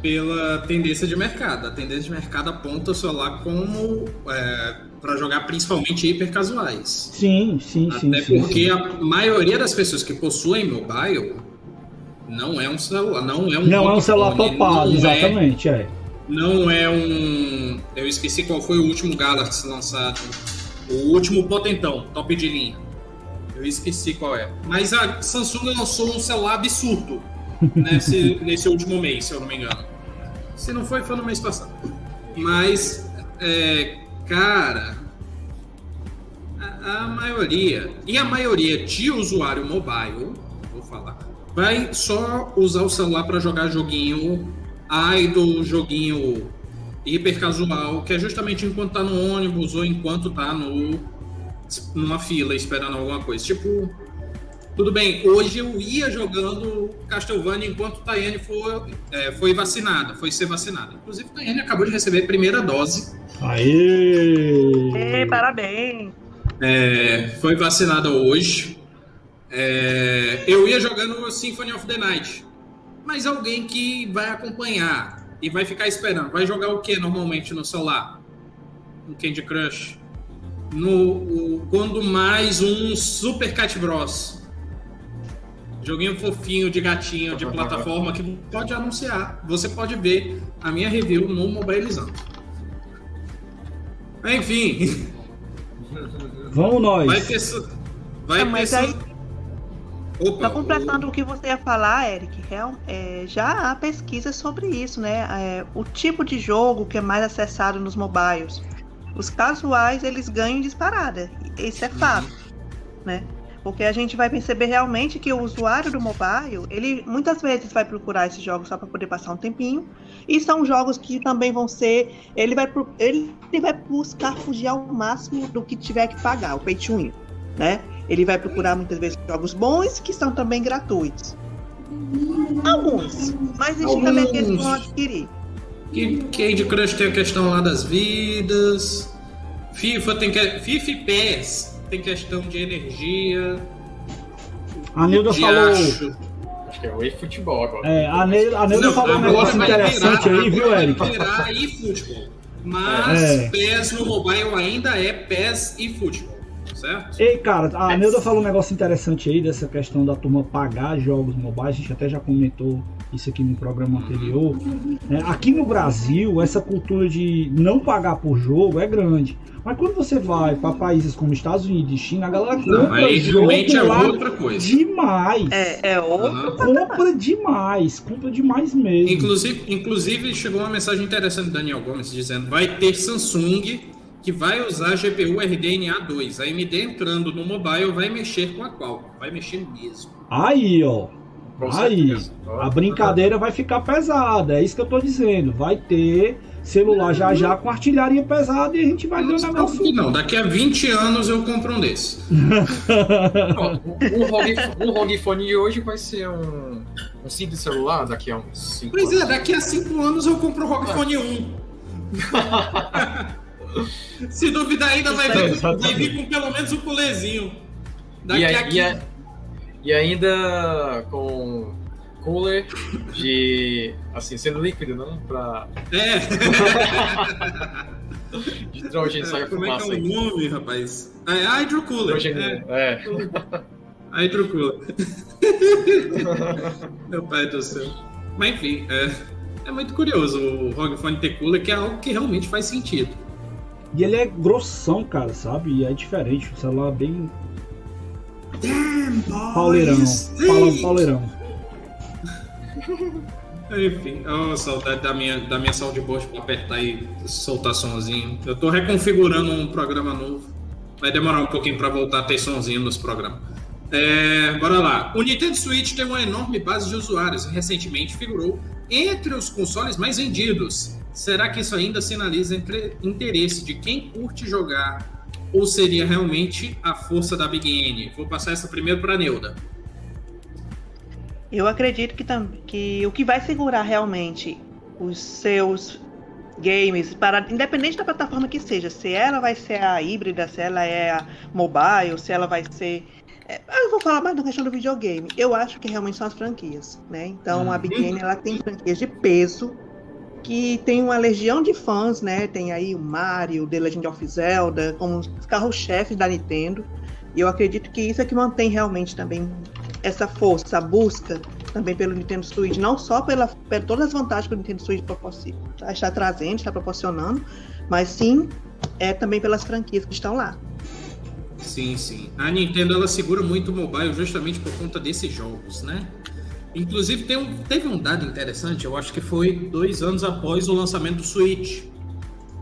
pela tendência de mercado. A tendência de mercado aponta o celular como é, para jogar principalmente hiper casuais. Sim, sim, Até sim. Até porque sim. a maioria das pessoas que possuem mobile não é um celular, não é um Não é um celular topado, é exatamente, é, é. Não é um, eu esqueci qual foi o último Galaxy lançado, o último potentão, top de linha. Eu esqueci qual é. Mas a Samsung lançou um celular absurdo [LAUGHS] nesse, nesse último mês, se eu não me engano. Se não foi, foi no mês passado. Mas é, Cara, a, a, maioria, e a maioria de usuário mobile, vou falar, vai só usar o celular para jogar joguinho idle, joguinho hiper casual, que é justamente enquanto tá no ônibus ou enquanto tá no, numa fila esperando alguma coisa. Tipo, tudo bem, hoje eu ia jogando Castlevania enquanto Tayane foi, é, foi vacinada, foi ser vacinada. Inclusive, Tayane acabou de receber a primeira dose. Aê! Ei, parabéns! É, foi vacinada hoje. É, eu ia jogando Symphony of the Night, mas alguém que vai acompanhar e vai ficar esperando. Vai jogar o que normalmente no celular? Um Candy Crush. No, o, quando mais um Super Cat Bros. Joguinho fofinho de gatinho de plataforma que pode anunciar. Você pode ver a minha review no Mobilizando. Enfim. Vamos nós. Vai ter. Vai mas ter aí, Opa, Só completando o que você ia falar, Eric, real, é, já há pesquisa sobre isso, né? É, o tipo de jogo que é mais acessado nos mobiles. Os casuais, eles ganham disparada. Isso é fato, né? Porque a gente vai perceber realmente que o usuário do mobile, ele muitas vezes vai procurar esses jogos só para poder passar um tempinho. E são jogos que também vão ser. Ele vai, ele vai buscar fugir ao máximo do que tiver que pagar, o pay to win, né? Ele vai procurar muitas vezes jogos bons que são também gratuitos. Alguns, mas existe Alguns. também aqueles que vão adquirir. Que Candy Crush tem a questão lá das vidas. FIFA tem que. FIFA e PES tem questão de energia. A Nilda de falou. acho. Acho que é o eFootball agora. É, a Nilda, a Nilda Não, falou um negócio interessante virar- aí, viu, Eric? Vai virar eFootball. Mas É. PES no mobile ainda é PES e futebol, certo? Ei, cara, a É. Nilda falou um negócio interessante aí dessa questão da turma pagar jogos mobile. A gente até já comentou isso aqui no programa anterior. É, aqui no Brasil, essa cultura de não pagar por jogo é grande. Mas quando você vai para países como Estados Unidos e China, a galera Não, compra aí jogo realmente é outra coisa. demais. É, é outro. Aham. Compra demais, compra demais mesmo. Inclusive, inclusive, chegou uma mensagem interessante do Daniel Gomes dizendo vai ter Samsung que vai usar GPU RDNA 2. A AMD entrando no mobile vai mexer com a qual? Vai mexer mesmo. Aí, ó. Aí, a brincadeira vai ficar pesada, é isso que eu tô dizendo. Vai ter celular já já com artilharia pesada e a gente vai ver Não o negócio. não. Daqui a 20 anos eu compro um desse. [LAUGHS] O, o, ROG, o ROG Phone de hoje vai ser um, um simples celular daqui a uns 5 Pois é, daqui a 5 anos eu compro o ROG Phone 1. [LAUGHS] [LAUGHS] Se duvidar ainda vai vir, com, vai vir com pelo menos um culezinho. Daqui E, a a- e, a- e ainda com cooler de. assim, sendo líquido, né? Pra É. [LAUGHS] de hidrogênio sair Como é que fumaça é o nome, rapaz? É hydrocooler. Hidrogênio. É, É. [LAUGHS] hydrocooler. Meu pai do céu. Mas enfim, é, é muito curioso o ROG Phone ter cooler, que é algo que realmente faz sentido. E ele é grossão, cara, sabe? E é diferente. O celular é bem pauleirão. Fala pauleirão. [LAUGHS] Enfim, oh, saudade da minha, da minha soundboard pra apertar e soltar somzinho. Eu tô reconfigurando um programa novo. Vai demorar um pouquinho para voltar a ter sonzinho nos programas. É, bora lá. O Nintendo Switch tem uma enorme base de usuários e recentemente figurou entre os consoles mais vendidos. Será que isso ainda sinaliza entre, interesse de quem curte jogar ou seria realmente a força da Big N? Vou passar essa primeiro para Neuda. Eu acredito que, que o que vai segurar realmente os seus games, para, independente da plataforma que seja, se ela vai ser a híbrida, se ela é a mobile, se ela vai ser. É, eu vou falar mais da questão do videogame. Eu acho que realmente são as franquias, né? Então a Big Game ela tem franquias de peso que tem uma legião de fãs, né? Tem aí o Mario, The Legend of Zelda, como os carros-chefes da Nintendo. E eu acredito que isso é que mantém realmente também essa força, essa busca também pelo Nintendo Switch, não só pela, por todas as vantagens que o Nintendo Switch está trazendo, está proporcionando, mas sim é também pelas franquias que estão lá. Sim, sim. A Nintendo ela segura muito o mobile justamente por conta desses jogos, né? Inclusive tem um, teve um dado interessante, eu acho que foi dois anos após o lançamento do Switch.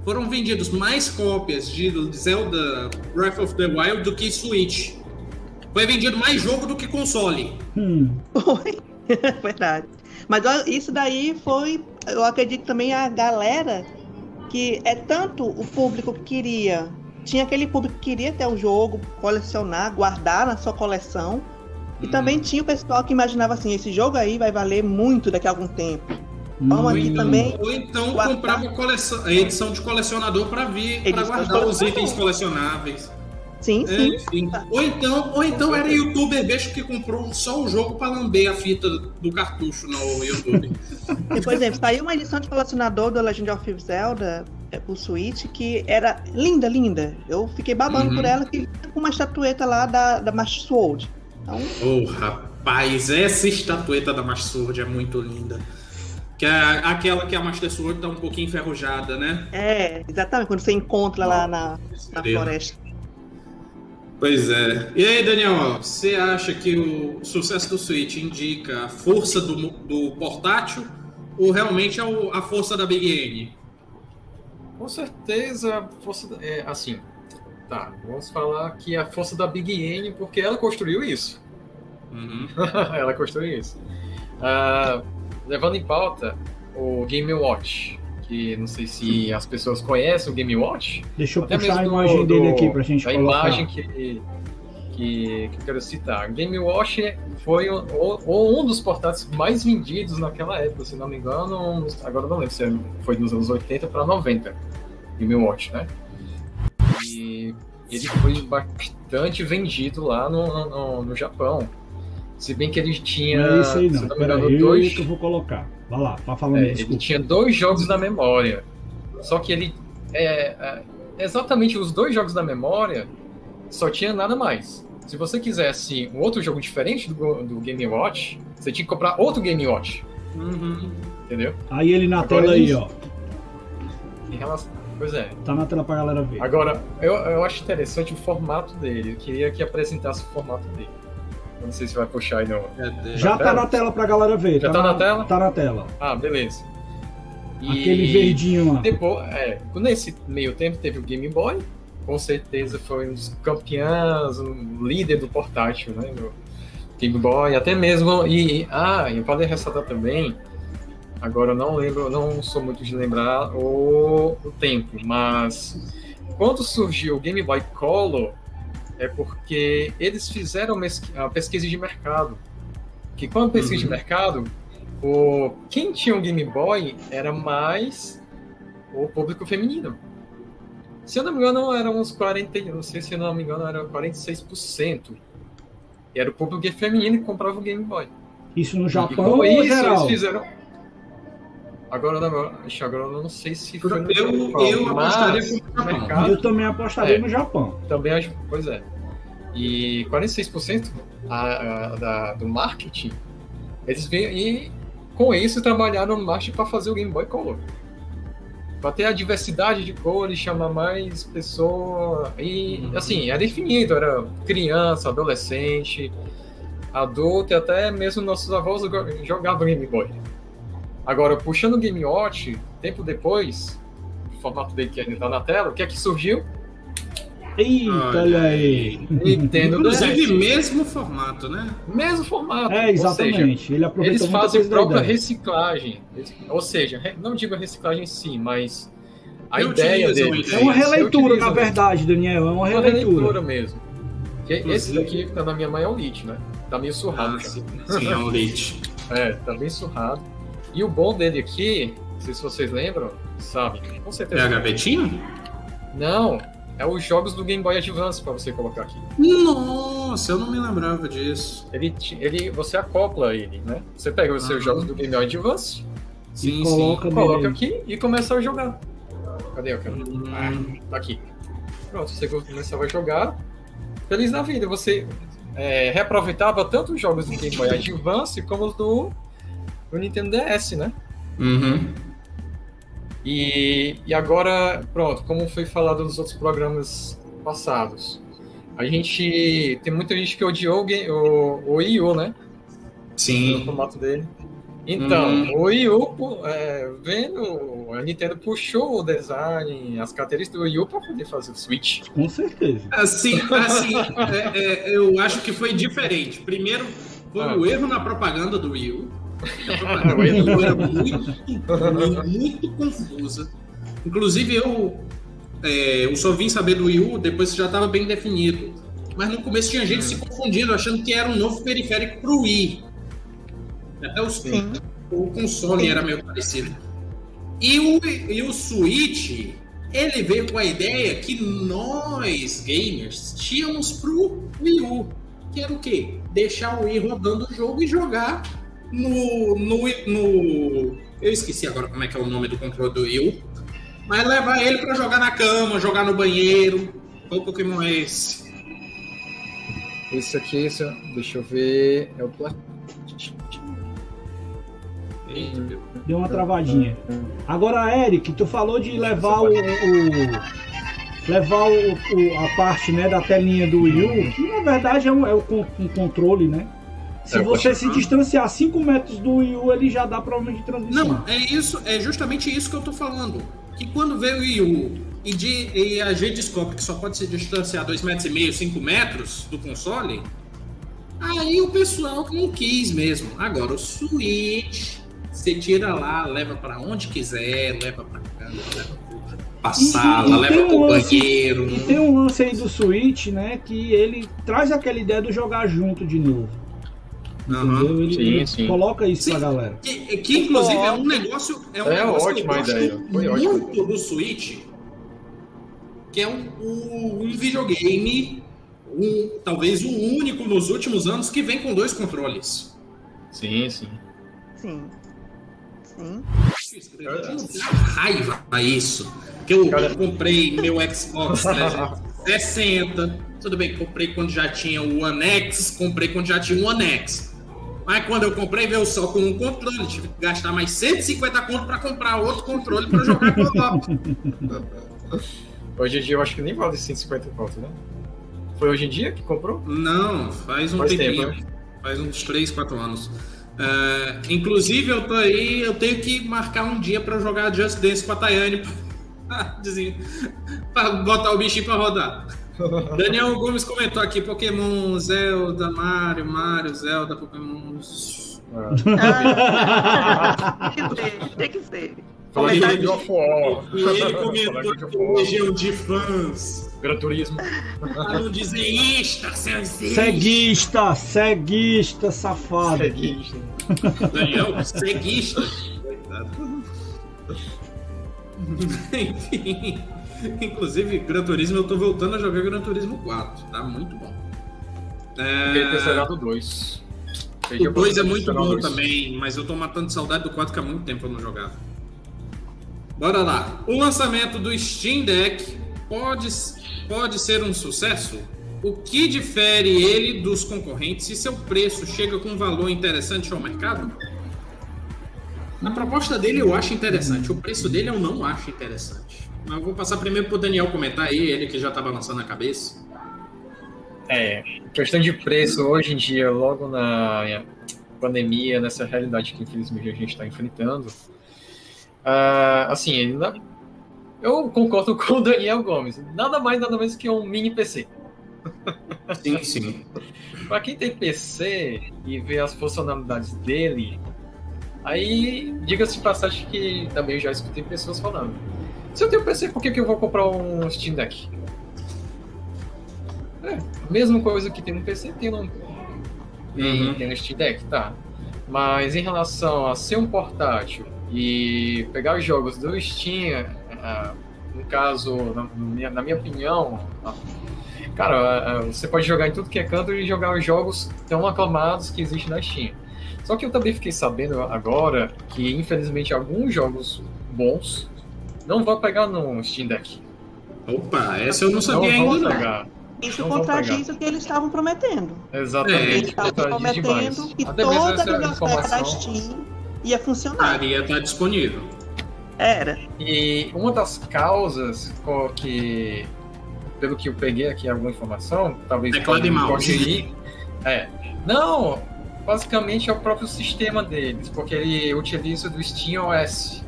Foram vendidos mais cópias de Zelda Breath of the Wild do que Switch. Foi vendido mais jogo do que console. Hum. Foi. [LAUGHS] Verdade. Mas isso daí foi, eu acredito também a galera que é tanto o público que queria, tinha aquele público que queria ter o jogo, colecionar, guardar na sua coleção, e hum. também tinha o pessoal que imaginava assim, esse jogo aí vai valer muito daqui a algum tempo. Vamos aqui também. Ou então guardar. comprava coleção, a edição de colecionador para vir, para guardar os itens colecionáveis. Sim, é, sim. Enfim. Ou então, ou então era youtuber beijo que comprou só o jogo para lamber a fita do cartucho no YouTube. Por exemplo, saiu uma edição de colecionador do Legend of Zelda é, o Switch que era linda, linda. Eu fiquei babando uhum. por ela que com uma estatueta lá da, da Master Sword. Então... Oh, rapaz, essa estatueta da Master Sword é muito linda. Que é aquela que a Master Sword tá um pouquinho enferrujada, né? É, exatamente, quando você encontra oh, lá na, na floresta. Pois é. E aí, Daniel, você acha que o sucesso do Switch indica a força do, do portátil ou realmente é a força da Big N? Com certeza, a força. É, assim, tá, vamos falar que a força da Big N, porque ela construiu isso. Uhum. [LAUGHS] ela construiu isso. Uh, levando em pauta o Game Watch que não sei se as pessoas conhecem o Game Watch. Deixa eu puxar a imagem do, dele aqui pra gente a colocar. A imagem que, que, que eu quero citar. Game Watch foi o, o, um dos portáteis mais vendidos naquela época, se não me engano, agora não lembro se foi nos anos 80 para 90, Game Watch, né? E ele foi bastante vendido lá no, no, no Japão. Se bem que ele tinha. Não é isso aí, não. Me engano, dois. Que eu vou colocar. Vai lá, tá falando é, Ele tinha dois jogos na memória. Só que ele. É, é, exatamente os dois jogos da memória só tinha nada mais. Se você quisesse um outro jogo diferente do, do Game Watch, você tinha que comprar outro Game Watch. Uhum. Entendeu? Aí ele na Agora, tela aí, ó. Em relação... Pois é. Tá na tela pra galera ver. Agora, eu, eu acho interessante o formato dele. Eu queria que apresentasse o formato dele. Não sei se vai puxar aí não. Já tá na tela pra galera ver. Já tá, tá na, na, tela? Tá na tela. Ah, beleza. E Aquele verdinho lá. Depois, é, nesse meio tempo teve o Game Boy, com certeza foi um dos campeões, um líder do portátil, né? Do Game Boy, até mesmo. E, ah, eu podem ressaltar também. Agora eu não lembro, não sou muito de lembrar o, o tempo, mas quando surgiu o Game Boy Color, é porque eles fizeram a pesquisa de mercado. Que quando pesquisa uhum. de mercado, o, quem tinha um Game Boy era mais o público feminino. Se eu não me engano, eram uns 40, não sei se eu não me engano, era 46%. E era o público feminino que comprava o Game Boy. Isso no Japão ou isso, geral? Eles fizeram... Agora, agora eu não sei se foi no eu, Japão, eu apostaria no Japão. Eu também apostaria é, no Japão. Também acho, pois é. E 46% a, a, da, do marketing, eles vêm e com isso trabalharam no marketing para fazer o Game Boy Color. Para ter a diversidade de cores, chamar mais pessoas. E uhum. assim, é definido, era criança, adolescente, adulto e até mesmo nossos avós jogavam Game Boy. Agora, puxando o Game Watch, tempo depois, o formato dele que ainda está na tela, o que é que surgiu? Eita, olha aí. Nintendo Inclusive, mesmo formato, né? Mesmo formato. É, ou seja, exatamente. Ele Eles fazem própria reciclagem. Eles- Ou seja, não digo a reciclagem em si, mas a Reutilizam ideia ideia. É uma releitura, na verdade, Daniel. É uma É uma releitura. releitura mesmo. Que esse daqui que tá na minha mão é né? Tá meio surrado Ah, sim, sim, é um leite. É, tá bem surrado. E o bom dele aqui, não sei se vocês lembram, sabe? Com É certeza. a gavetinha? Não, é os jogos do Game Boy Advance pra você colocar aqui. Nossa, eu não me lembrava disso. Ele, ele, você acopla ele, né? Você pega os seus Aham. jogos do Game Boy Advance, Sim, coloca sim. coloca aqui e começa a jogar. Cadê o cara? Hum, Tá aqui. Pronto, você começava a jogar. Feliz da vida. Você é, reaproveitava tanto os jogos do Game Boy Advance como os do, do Nintendo DS, né? uhum. E, e agora, pronto, como foi falado nos outros programas passados, a gente. Tem muita gente que odiou o, o, o Wii U, né? No Sim. formato dele. Então, Hum. o Wii U, é, vendo, a Nintendo puxou o design, as características do Wii U para poder fazer o Switch. Com certeza. Assim, assim é, é, eu acho que foi diferente. Primeiro, foi Ah. o erro na propaganda do Wii U. A propaganda do Wii U era muito, muito confusa. Inclusive, eu, é, eu só vim saber do Wii U depois que já estava bem definido. Mas no começo tinha gente se confundindo, achando que era um novo periférico para o Wii. Até os, Sim. o console era meio parecido. E o, e o Switch, ele veio com a ideia que nós, gamers, tínhamos pro Wii U. Que era o quê? Deixar o Wii rodando o jogo e jogar no, no, no... Eu esqueci agora como é que é o nome do controle do Wii U. Mas levar ele pra jogar na cama, jogar no banheiro. Qual Pokémon é esse? Esse aqui, esse, deixa eu ver, é o. Deu uma travadinha. Agora, Eric, tu falou de levar o. o- levar o, o- a parte né, da telinha do Wii U, que na verdade é um, é o con- um controle, né? Se É, você se distanciar 5 metros do Wii U, ele já dá problema de transmissão. Não, é isso, é justamente isso que eu tô falando. Que quando veio o Wii U e, de, e a gente descobre que só pode se distanciar 2,5 metros, e meio, 5 metros do console, aí o pessoal não quis mesmo. Agora, o Switch, você tira lá, leva pra onde quiser, leva pra cama, leva pra e- sala, e leva pro um lance- banheiro. E tem um lance aí do Switch, né? Que ele traz aquela ideia do jogar junto de novo. Entendeu? Ele, Sim, ele sim. coloca isso Sim. pra galera. Que, que, inclusive é um negócio. É, um É negócio ótima eu ideia, foi muito do Switch, que é um, um, um videogame, um, talvez o único nos últimos anos que vem com dois controles. Sim, sim. Sim. Sim. Eu tenho raiva a isso. Que eu Cara- comprei meu Xbox 360. Tudo bem, comprei quando já tinha o One X, comprei quando já tinha o One X. Mas quando eu comprei, veio só com um controle. Tive que gastar mais 150 conto para comprar outro controle para jogar com o [LAUGHS] Hoje em dia eu acho que nem vale 150 conto, né? Foi hoje em dia que comprou? Não, faz um Faz tempinho. tempo, né? Faz uns 3, 4 anos. É, inclusive, eu tô aí, eu tenho que marcar um dia pra jogar Just Dance com a Tayane pra [LAUGHS] botar o bichinho pra rodar. [LAUGHS] Daniel Gomes comentou aqui: Pokémon, Zelda, Mario, Mario, Zelda, Pokémon. Ah, tem que ser, tem que ser. Fala Ele- de God of War. E ele Fala comentou que é legião de fãs. Gran Turismo. Não dizer isto, seus Ceguista, ceguista, safado. Seguinte. Daniel, ceguista. Coitado. [LAUGHS] Enfim. [LAUGHS] Inclusive, Gran Turismo, eu tô voltando a jogar Gran Turismo 4. Tá muito bom. Ter É... zerado o 2. O 2 é muito bom também, mas eu tô matando saudade do 4 que há muito tempo eu não jogava. Bora lá. O lançamento do Steam Deck pode, pode ser um sucesso? O que difere ele dos concorrentes e seu preço chega com um valor interessante ao mercado? A proposta dele eu acho interessante, o preço dele eu não acho interessante. Mas eu vou passar primeiro pro Daniel comentar aí, ele que já tá balançando a cabeça. É, questão de preço hoje em dia, logo na pandemia, nessa realidade que infelizmente a gente está enfrentando, ah, assim, ainda eu concordo [LAUGHS] com o Daniel Gomes. Nada mais, nada menos que um mini PC. Sim, sim. Para quem tem PC e vê as funcionalidades dele, aí diga-se de passagem que também já escutei pessoas falando. Se eu tenho PC, por que, que eu vou comprar um Steam Deck? É, mesma coisa que tem no PC, tem no, uhum. tem no Steam Deck, tá. Mas em relação a ser um portátil e pegar os jogos do Steam, uh, no caso, na minha, na minha opinião, uh, cara, uh, você pode jogar em tudo que é canto e jogar os jogos tão aclamados que existem na Steam. Só que eu também fiquei sabendo agora que, infelizmente, alguns jogos bons não vão pegar no Steam Deck. Opa, essa eu não sabia não ainda. Pegar. Isso contradiz o que eles estavam prometendo. Exatamente. Eles estavam prometendo que Até toda a biblioteca da Steam ia funcionar. Ia estar disponível. Era. E uma das causas que, pelo que eu peguei aqui alguma informação, talvez Teclado pode [LAUGHS] É. Não, basicamente é o próprio sistema deles, porque ele utiliza do Steam OS.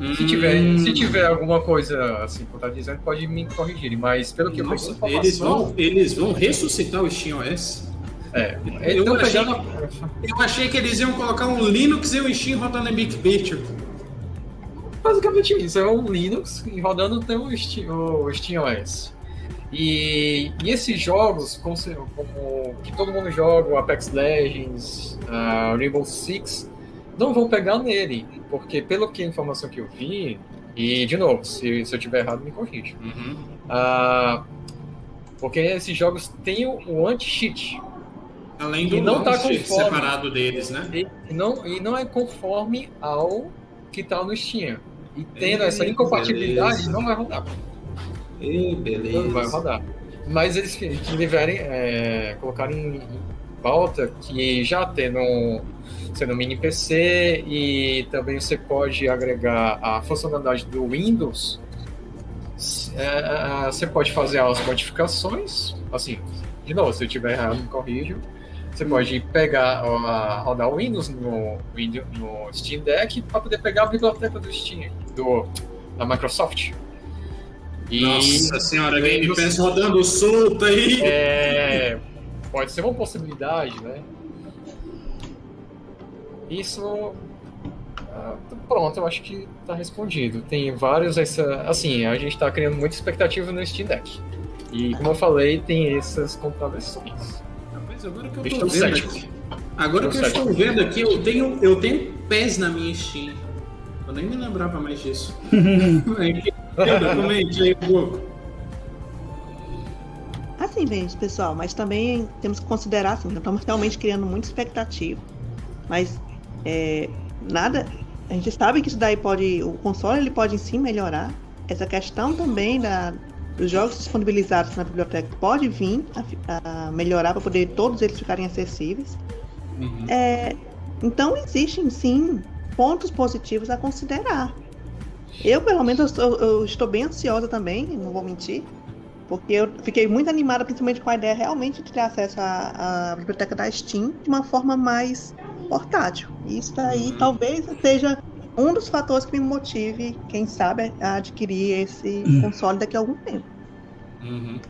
Hum. Se, tiver, se hum. tiver alguma coisa assim que eu dizendo, pode me corrigir. Mas pelo que Nossa, eu peguei eles vão, eles vão ressuscitar o Steam OS? É, eu, achei, eu achei que eles iam colocar um Linux e um Steam rodando em Big Picture. Basicamente isso, é um Linux rodando o Steam, o Steam OS. E, e, esses jogos, como, como, que todo mundo joga, o Apex Legends, uh, Rainbow Six, não vão pegar nele, porque pelo que a informação que eu vi, e de novo, se, se eu tiver errado, me corrija. Uhum. Uh, porque esses jogos têm o, o anti-cheat. Além do não tá conforme, separado deles, né? E não, e não é conforme ao que tá no Steam. E tendo essa incompatibilidade, não vai rodar. E beleza. Vai rodar. Mas eles deverem é, colocar em, pauta que já tendo um, sendo um mini PC e também você pode agregar a funcionalidade do Windows, é, é, você pode fazer as modificações, assim, de novo, se eu tiver errado, me corrijo, você pode pegar, uh, rodar o Windows no, no Steam Deck para poder pegar a biblioteca do Steam, do, da Microsoft. E Nossa senhora, Game Pass rodando solto aí. É, pode ser uma possibilidade, né? Isso. Uh, pronto, eu acho que está respondido. Tem vários. Essa, assim, a gente está criando muita expectativa no Steam Deck. E como eu falei, tem essas contradições agora que eu estou vendo aqui. Agora que eu estou vendo aqui, eu tenho, eu tenho pés na minha Steam. Eu nem me lembrava mais disso. [LAUGHS] Comente aí um pouco. Assim, gente, pessoal, mas também temos que considerar assim, estamos realmente criando muita expectativa. Mas é, nada. A gente sabe que isso daí pode. O console ele pode sim melhorar. Essa questão também da, os jogos disponibilizados na biblioteca pode vir a, a melhorar para poder todos eles ficarem acessíveis. Uhum. É, então existem sim pontos positivos a considerar. Eu, pelo menos, eu, eu, estou bem ansiosa também, não vou mentir, porque eu fiquei muito animada, principalmente com a ideia realmente de ter acesso à, à biblioteca da Steam de uma forma mais portátil. Isso daí uhum. talvez seja um dos fatores que me motive, quem sabe, a adquirir esse uhum. console daqui a algum tempo. Uhum.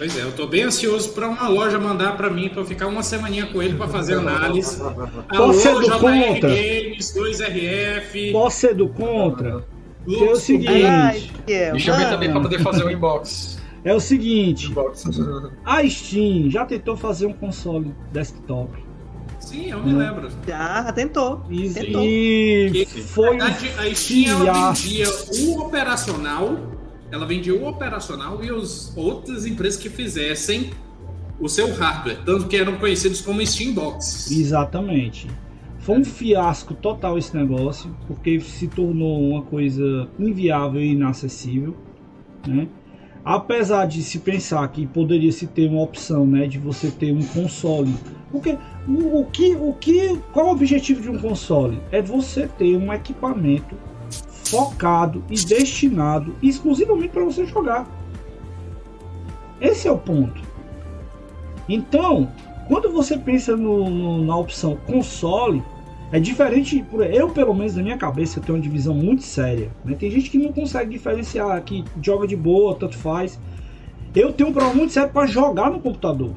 Pois é, eu tô bem ansioso para uma loja mandar para mim para ficar uma semaninha com ele para fazer análise. Alô, ser do contra. Games, 2RF. Posso ser do contra? É o seguinte. Ai, Deixa eu ver também para poder fazer o inbox. [LAUGHS] É o seguinte. A Steam já tentou fazer um console desktop. Sim, eu me lembro. Já, tentou. E, tentou. e foi Na verdade, a Steam ela vendia o operacional, ela vendia o operacional e as outras empresas que fizessem o seu hardware, tanto que eram conhecidos como Steambox. Exatamente. Foi um fiasco total esse negócio, porque se tornou uma coisa inviável e inacessível, né? Apesar de se pensar que poderia se ter uma opção, né, de você ter um console porque o, o, que, o que, qual o objetivo de um console? É você ter um equipamento focado e destinado exclusivamente para você jogar. Esse é o ponto. Então, quando você pensa no, no, na opção console, É diferente, eu pelo menos na minha cabeça eu tenho uma divisão muito séria. Né? Tem gente que não consegue diferenciar, que joga de boa, tanto faz. Eu tenho um problema muito sério para jogar no computador.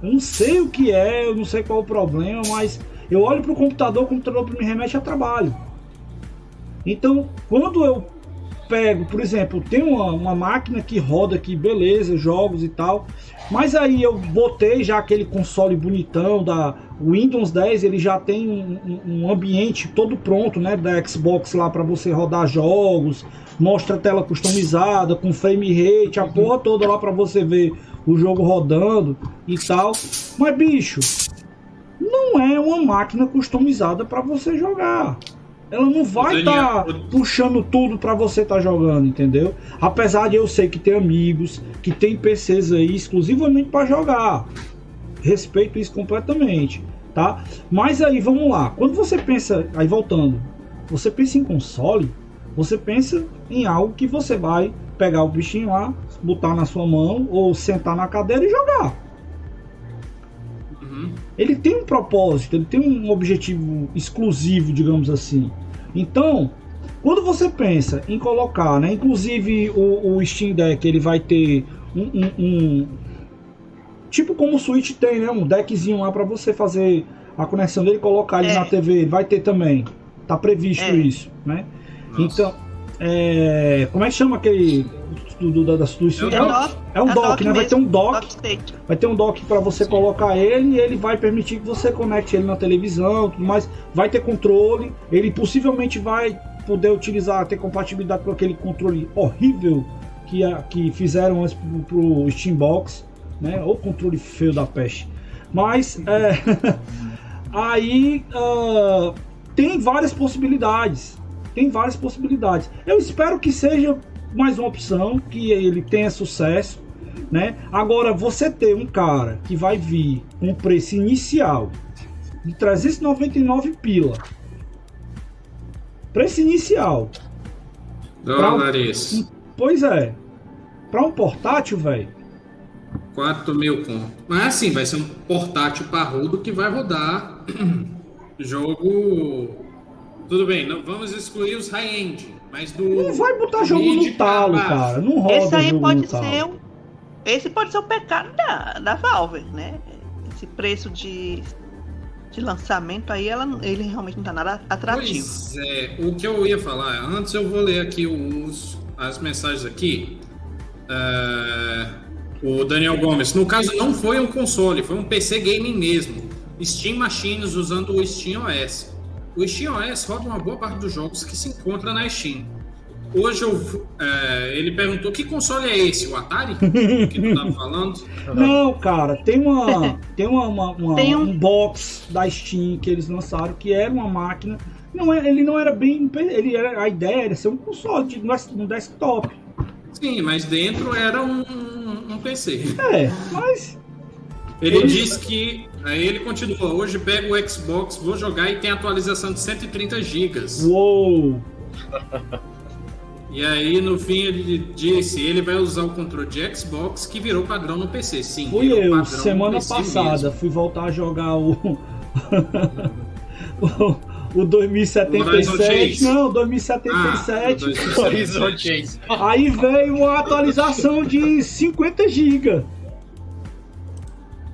Eu não sei o que é, eu não sei qual é o problema, mas eu olho para o computador, o computador me remete a trabalho. Então, quando eu pego, por exemplo, tem uma, uma máquina que roda aqui, beleza, jogos e tal, mas aí eu botei já aquele console bonitão da Windows 10, ele já tem um, um ambiente todo pronto, né, da Xbox lá para você rodar jogos, mostra tela customizada com frame rate, a porra toda lá para você ver o jogo rodando e tal. Mas bicho, não é uma máquina customizada para você jogar ela não vai estar tá puxando tudo para você estar tá jogando, entendeu? Apesar de eu sei que tem amigos que tem PCs aí exclusivamente para jogar. Respeito isso completamente, tá? Mas aí vamos lá. Quando você pensa, aí voltando, você pensa em console, você pensa em algo que você vai pegar o bichinho lá, botar na sua mão ou sentar na cadeira e jogar. Uhum. Ele tem um propósito, ele tem um objetivo exclusivo, digamos assim. Então, quando você pensa em colocar, né, inclusive o, o Steam Deck ele vai ter um, um, um, tipo como o Switch tem, né, um deckzinho lá para você fazer a conexão dele, colocar ele é. na TV, ele vai ter também. Tá previsto é. isso, né? Nossa. Então, é, como é que chama aquele do, do, é, um dock, é um dock, dock né? Vai ter um dock. dock vai ter um dock para você Sim. colocar ele e ele vai permitir que você conecte ele na televisão, tudo mais. Vai ter controle. Ele possivelmente vai poder utilizar, ter compatibilidade com aquele controle horrível que, que fizeram antes pro, pro Steambox, né? Ou controle feio da peste. Mas é, [LAUGHS] aí uh, tem várias possibilidades. Tem várias possibilidades. Eu espero que seja mais uma opção, que ele tenha sucesso, né? Agora, você ter um cara que vai vir com um preço inicial de 399 pila. Preço inicial. Dólares. Um, pois é. Para um portátil, velho. 4 mil conto. Mas assim, vai ser um portátil parrudo que vai rodar [CLEARS THROAT] jogo. Tudo bem, não, vamos excluir os high-end. Mas do. Não vai botar jogo no talo, cara. Não roda Esse aí pode ser um. Esse pode ser o pecado da, da Valve, né? Esse preço de, de lançamento aí, ela, ele realmente não tá nada atrativo. Pois é, o que eu ia falar, antes eu vou ler aqui os, as mensagens aqui. Uh, o Daniel Gomes, no caso não foi um console, foi um PC gaming mesmo. Steam Machines usando o Steam OS. O SteamOS roda uma boa parte dos jogos que se encontra na Steam. Hoje eu, é, ele perguntou que console é esse, o Atari? [LAUGHS] que tu estava falando? Não, cara, tem uma tem uma, uma, uma tem um... um... box da Steam que eles lançaram que era uma máquina. Não é, ele não era bem, ele era a ideia era ser um console de um desktop. Sim, mas dentro era um, um PC. É, mas ele, ele diz que Aí ele continua, hoje pego o Xbox, vou jogar e tem atualização de 130 GB. Uou! E aí, no fim, ele disse: ele vai usar o controle de Xbox que virou padrão no PC. Sim, fui eu, semana passada, mesmo. fui voltar a jogar o. [LAUGHS] o, 2077. O não, 2077. Ah, [LAUGHS] aí veio uma atualização de 50 GB.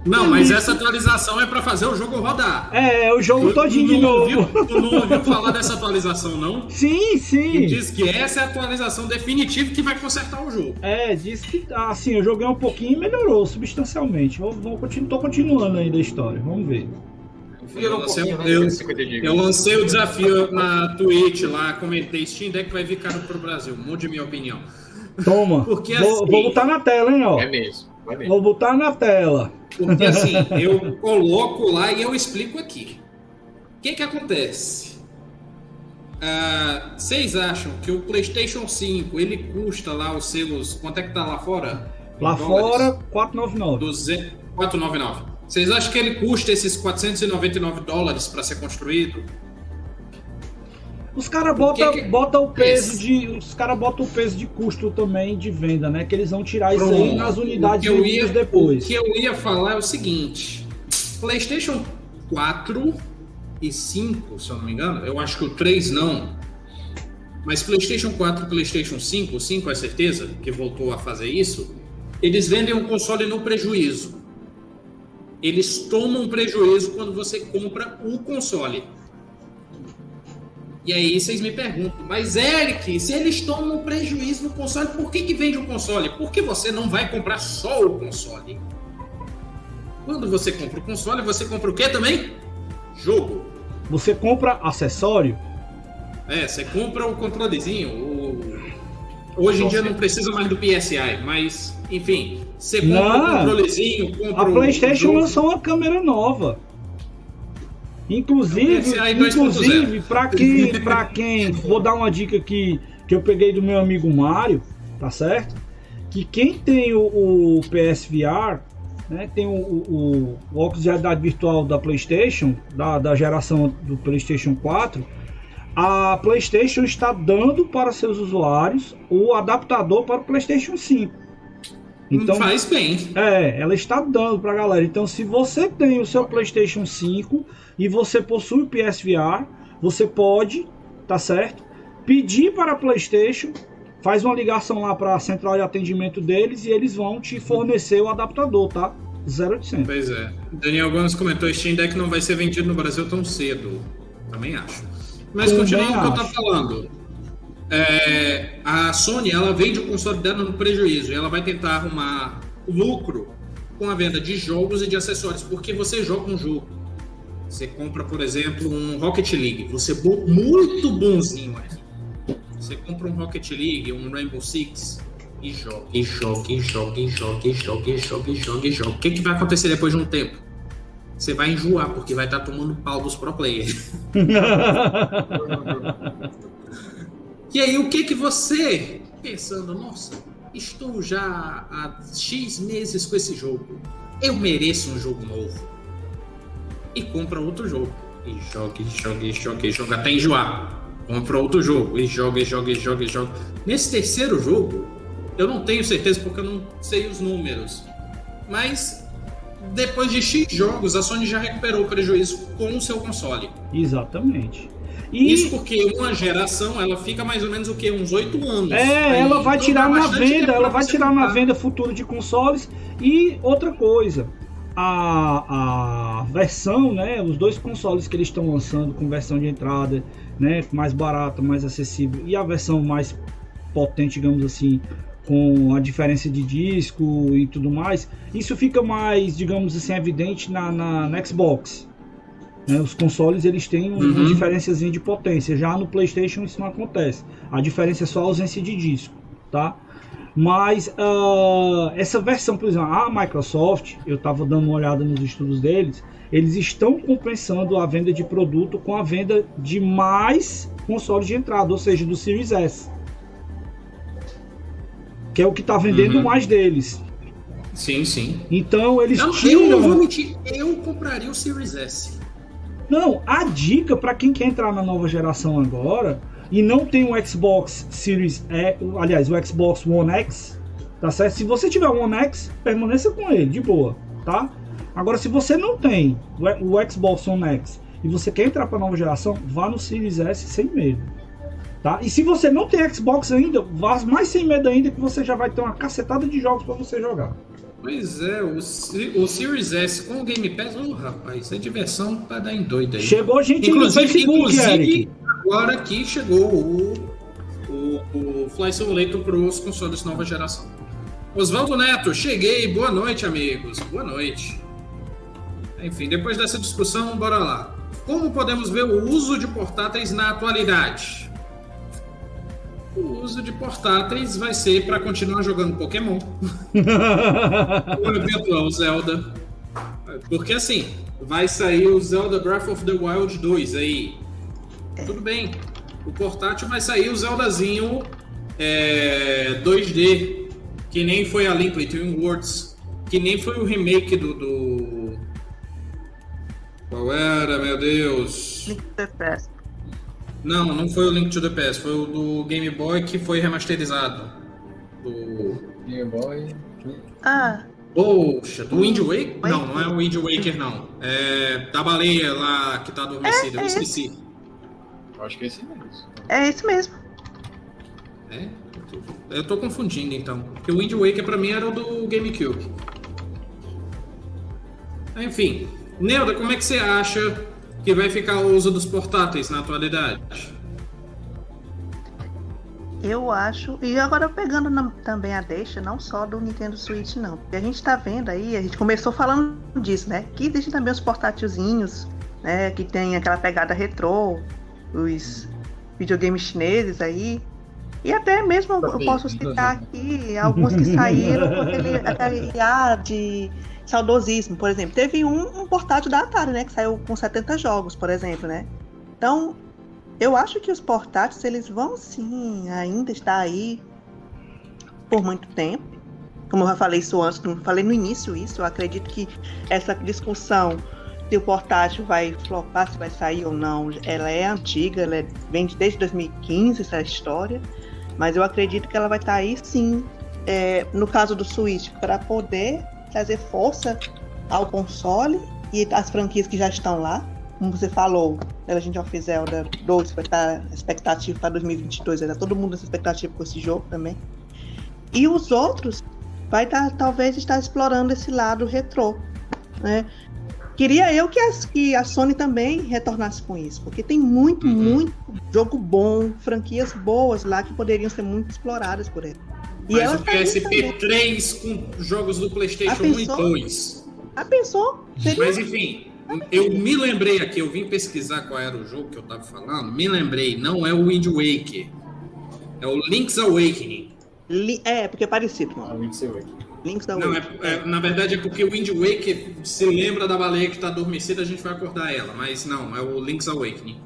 Não, mas essa atualização é para fazer o jogo rodar. É, o jogo tu, todinho tu de novo. Ouviu, tu não ouviu falar dessa atualização, não? Sim, sim. E diz que essa é a atualização definitiva que vai consertar o jogo. É, diz que assim, eu joguei um pouquinho e melhorou substancialmente. Vou, vou, tô continuando ainda a história, vamos ver. Eu lancei, eu, eu lancei o desafio na Twitch lá, comentei Steam Deck vai vir caro pro Brasil. Mude minha opinião. Toma. [LAUGHS] Porque, vou, assim, vou botar na tela, hein, ó. É mesmo. Vou botar na tela. Porque assim, [LAUGHS] eu coloco lá e eu explico aqui. O que que acontece? Ah, vocês acham que o PlayStation 5 ele custa lá os selos? Quanto é que tá lá fora? Lá fora, 499. 499. Vocês acham que ele custa esses 499 dólares para ser construído? Os caras botam que... bota o peso de. Os caras botam o peso de custo também de venda, né? Que eles vão tirar Pronto. isso aí nas unidades vendidas depois. O que eu ia falar é o seguinte: PlayStation 4 e 5, se eu não me engano, eu acho que o 3 não. Mas PlayStation 4 e PlayStation 5, o 5 é certeza que voltou a fazer isso, eles vendem o console no prejuízo. Eles tomam prejuízo quando você compra o console. E aí vocês me perguntam, mas Eric, se eles tomam prejuízo no console, por que, que vende o console? Porque você não vai comprar só o console. Quando você compra o console, você compra o que também? Jogo. Você compra acessório? É, você compra o controlezinho. O... Hoje em dia não precisa mais do PSI, mas, enfim, você compra não, o controlezinho, compra A PlayStation lançou uma câmera nova. Inclusive, inclusive para quem, para quem, vou dar uma dica aqui que eu peguei do meu amigo Mário, tá certo? Que quem tem o, o PSVR, né, tem o, o, o, óculos de realidade virtual da PlayStation, da, da geração do PlayStation 4, a PlayStation está dando para seus usuários o adaptador para o PlayStation 5. Então, faz bem. É, ela está dando para a galera. Então, se você tem o seu PlayStation 5 e você possui o PSVR, você pode, tá certo? Pedir para a PlayStation, faz uma ligação lá para a central de atendimento deles e eles vão te fornecer o adaptador, tá? 0800. Pois é. Daniel Gomes comentou: Steam Deck não vai ser vendido no Brasil tão cedo. Também acho. Mas continuando o que eu tava falando. É, a Sony ela vende o console dela no prejuízo e ela vai tentar arrumar lucro com a venda de jogos e de acessórios, porque você joga um jogo você compra, por exemplo, um Rocket League. Você é muito bonzinho aqui. Você compra um Rocket League, um Rainbow Six e joga, e joga, e joga, e joga, e joga, e joga, e joga, e joga. O que, que vai acontecer depois de um tempo? Você vai enjoar, porque vai estar tomando pau dos pro players. [LAUGHS] e aí, o que que você, pensando, nossa, estou já há X meses com esse jogo, eu mereço um jogo novo e compra outro jogo. E joga, e joga, e joga, e joga até enjoar. Compra outro jogo e joga, e joga, e joga, e joga. Nesse terceiro jogo, eu não tenho certeza porque eu não sei os números. Mas depois de X jogos, a Sony já recuperou o prejuízo com o seu console. Exatamente. E... Isso porque uma geração ela fica mais ou menos o que uns oito anos. É, ela vai tirar na venda, ela vai tirar na venda futuro de consoles e outra coisa a, a versão, né, os dois consoles que eles estão lançando com versão de entrada, né, mais barata, mais acessível, e a versão mais potente, digamos assim, com a diferença de disco e tudo mais, isso fica mais, digamos assim, evidente na, na, na Xbox. Né, os consoles eles têm uma uhum. diferençazinha de potência. Já no PlayStation isso não acontece. A diferença é só a ausência de disco, tá? Mas uh, essa versão, por exemplo, a Microsoft, eu estava dando uma olhada nos estudos deles, eles estão compensando a venda de produto com a venda de mais consoles de entrada, ou seja, do Series S. Que é o que está vendendo uhum. mais deles. Sim, sim. Então eles não, tiram. Eu, vou mentir, eu compraria o Series S. Não, a dica para quem quer entrar na nova geração agora e não tem um Xbox Series E, aliás, o Xbox One X, tá certo? Se você tiver um One X, permaneça com ele, de boa, tá? Agora, se você não tem o Xbox One X e você quer entrar para nova geração, vá no Series S sem medo. Tá? E se você não tem Xbox ainda, vá mais sem medo ainda que você já vai ter uma cacetada de jogos para você jogar. Pois é, o, o Series S com o Game Pass, oh, rapaz, é diversão para dar em doido aí. Chegou gente inclusive, no Facebook, inclusive, Eric agora aqui chegou o, o, o Fly Simulator para os consoles nova geração. Oswaldo Neto, cheguei. Boa noite, amigos. Boa noite. Enfim, depois dessa discussão, bora lá. Como podemos ver o uso de portáteis na atualidade? O uso de portáteis vai ser para continuar jogando Pokémon. [LAUGHS] o eventual Zelda. Porque assim, vai sair o Zelda Breath of the Wild 2 aí. Tudo bem. O portátil vai sair o Zeldazinho é, 2D, que nem foi a Link Between Worlds, que nem foi o remake do, do... Qual era, meu Deus? Link to the Past. Não, não foi o Link to the Past, foi o do Game Boy que foi remasterizado. Do Game Boy. Ah, Poxa, do Wind Waker? Não, não é o Wind Waker, não. É da baleia lá que tá adormecida, É, eu é esqueci. Eu acho que é esse mesmo. É esse mesmo. É? Eu tô- Eu tô confundindo então. Porque o Wind Waker pra mim era o do GameCube. Enfim, Neuda, como é que você acha que vai ficar o uso dos portáteis na atualidade? Eu acho. E agora pegando na- também a deixa, não só do Nintendo Switch, não. Porque a gente tá vendo aí, a gente começou falando disso, né? Que existem também os portátilzinhos, né? Que tem aquela pegada retrô, os videogames chineses aí. E até mesmo eu posso citar aqui alguns que saíram com aquele, aquele [LAUGHS] ar de saudosismo, por exemplo. Teve um, um portátil da Atari, né? Que saiu com 70 jogos, por exemplo, né? Então, eu acho que os portáteis, eles vão sim ainda estar aí por muito tempo. Como eu já falei isso antes, falei no início isso, eu acredito que essa discussão se o portátil vai flopar, se vai sair ou não, ela é antiga, ela é- vem de- desde 2015 essa história, mas eu acredito que ela vai estar aí sim, é, no caso do Switch, para poder trazer força ao console e as franquias que já estão lá, como você falou, The Legend of Zelda 2 vai estar expectativa para 2022, vai estar todo mundo nessa expectativa com esse jogo também. E os outros vai estar, talvez estar explorando esse lado retrô, né? Queria eu que, as, que a Sony também retornasse com isso, porque tem muito, Uhum. muito jogo bom, franquias boas lá que poderiam ser muito exploradas por ele. E Mas ela o tá aí também. PSP3 com jogos do PlayStation Ah, 1 e pensou? 2. Ah, pensou? Seria Mas enfim, eu me lembrei aqui, eu vim pesquisar qual era o jogo que eu tava falando. Me lembrei, não é o Wind Waker. É o Link's Awakening. li- É, porque é parecido, Ah, mano. Link's Awakening. Links da Não, é, é- na verdade é porque o Wind Waker se lembra da baleia que tá adormecida, a gente vai acordar ela. Mas não, é o Link's Awakening.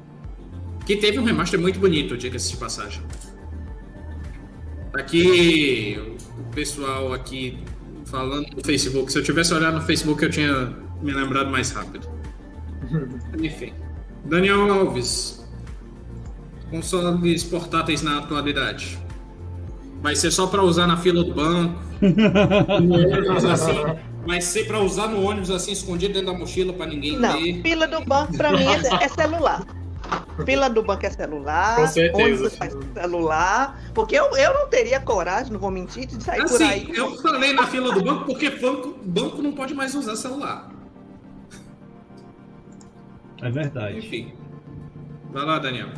Que teve um remaster muito bonito, diga-se de passagem. Aqui, o pessoal aqui falando no Facebook. Se eu tivesse olhado no Facebook, eu tinha me lembrado mais rápido. [LAUGHS] Enfim. Daniel Alves. Consoles portáteis na atualidade. Vai ser só para usar na fila do banco. [LAUGHS] no ônibus assim. Vai ser para usar no ônibus assim, escondido dentro da mochila para ninguém Não, ver. fila do banco pra mim é, [LAUGHS] é celular. Fila do banco é celular, Com certeza. ônibus faz celular, porque eu, eu não teria coragem, não vou mentir, de sair por Assim, aí. eu falei na fila do banco porque banco, banco não pode mais usar celular. É verdade. Enfim. Vai lá, Daniel.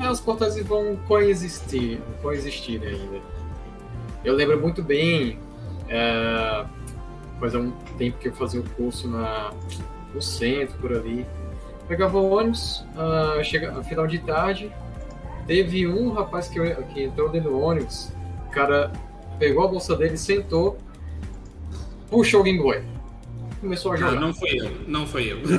É, os portáteis vão coexistir, coexistir ainda. Eu lembro muito bem, é, faz um tempo que eu fazia o curso na, no centro, por ali. Pegava o ônibus, ah, chega, no final de tarde, teve um rapaz que, que entrou dentro do ônibus, o cara pegou a bolsa dele, sentou, puxou o Game Boy. Começou a Não, jogar. não foi eu. Não foi eu. [LAUGHS]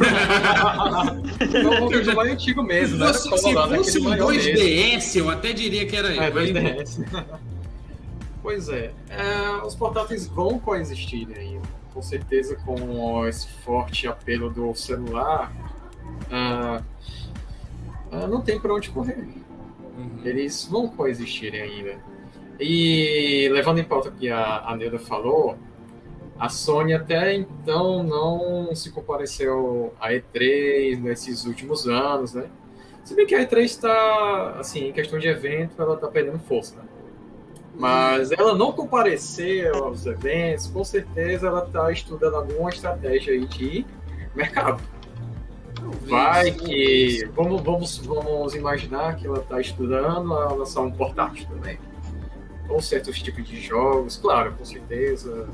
Então, o Game Boy antigo mesmo, né? Se, Cola se lá, fosse um maior mesmo. 2DS, eu até diria que era eu. É, mas- 2DS. [LAUGHS] pois é. É, Os portáteis vão coexistir ainda. Com certeza, com esse forte apelo do celular, ah, ah, não tem para onde correr. Uhum. Eles vão coexistir ainda. E levando em pauta o que a, a Neuda falou, a Sony até então não se compareceu à E3 nesses últimos anos, né? Se bem que a E3 está, assim, em questão de evento, ela está perdendo força, né? Mas ela não compareceu aos eventos, com certeza ela está estudando alguma estratégia aí de mercado. Vai que. Vamos, vamos, vamos imaginar que ela está estudando a lançar um portátil também. Com certos tipos de jogos, claro, com certeza.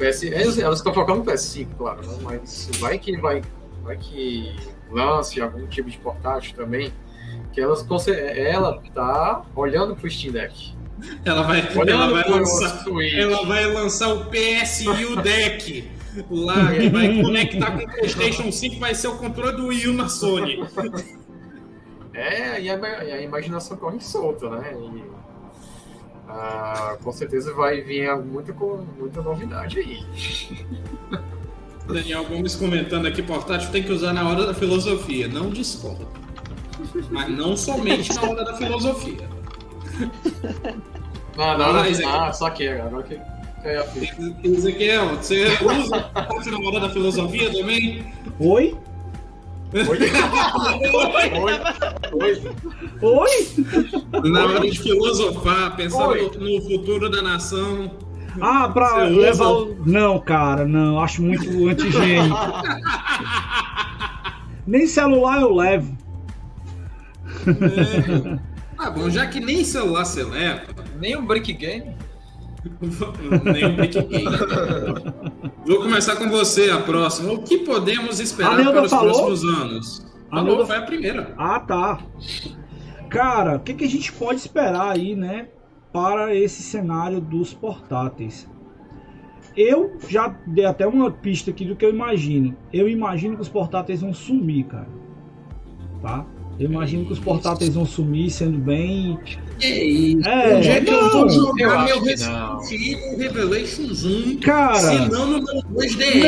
PS, elas estão focando no PS5, claro, né? mas vai que vai, vai que lance algum tipo de portátil também. Que elas, ela tá olhando pro Steam Deck. Ela vai, ela vai lançar. Ela vai lançar o PSU Deck lá, que vai conectar com o PlayStation 5, vai ser o controle do Wii U na Sony. É, e a, e a imaginação corre solta, né? E, ah, com certeza vai vir muita, muita novidade aí. Daniel Gomes comentando aqui, portátil tem que usar na hora da filosofia. Não discordo. Mas não somente na hora da filosofia. Ah, não, Mas não, é ah, só que agora que. Cai a ficha. Ezequiel, você usa parte na hora da filosofia também? Oi? Oi? Oi? Oi? Na hora de filosofar, pensar Oi. no, futuro da nação. Ah, pra Você levar usa? o. Não, cara, não. Acho muito antigênico. Nem celular eu levo. Ah, bom, já que nem celular você leva, Nem um brick game? Vou começar com você a próxima. O que podemos esperar para os falou? próximos anos? A Falou, Neuda- foi a primeira. Ah, tá. Cara, o que, que a gente pode esperar aí, né? Para esse cenário dos portáteis. Eu já dei até uma pista aqui do que eu imagino. Eu imagino que os portáteis vão sumir, cara. Tá? Eu imagino que os portáteis vão sumir sendo bem. Que isso? É, Onde é que eu vou jogar meu Resident. Evil Revelations 1 Cara. se não no meu 2DS?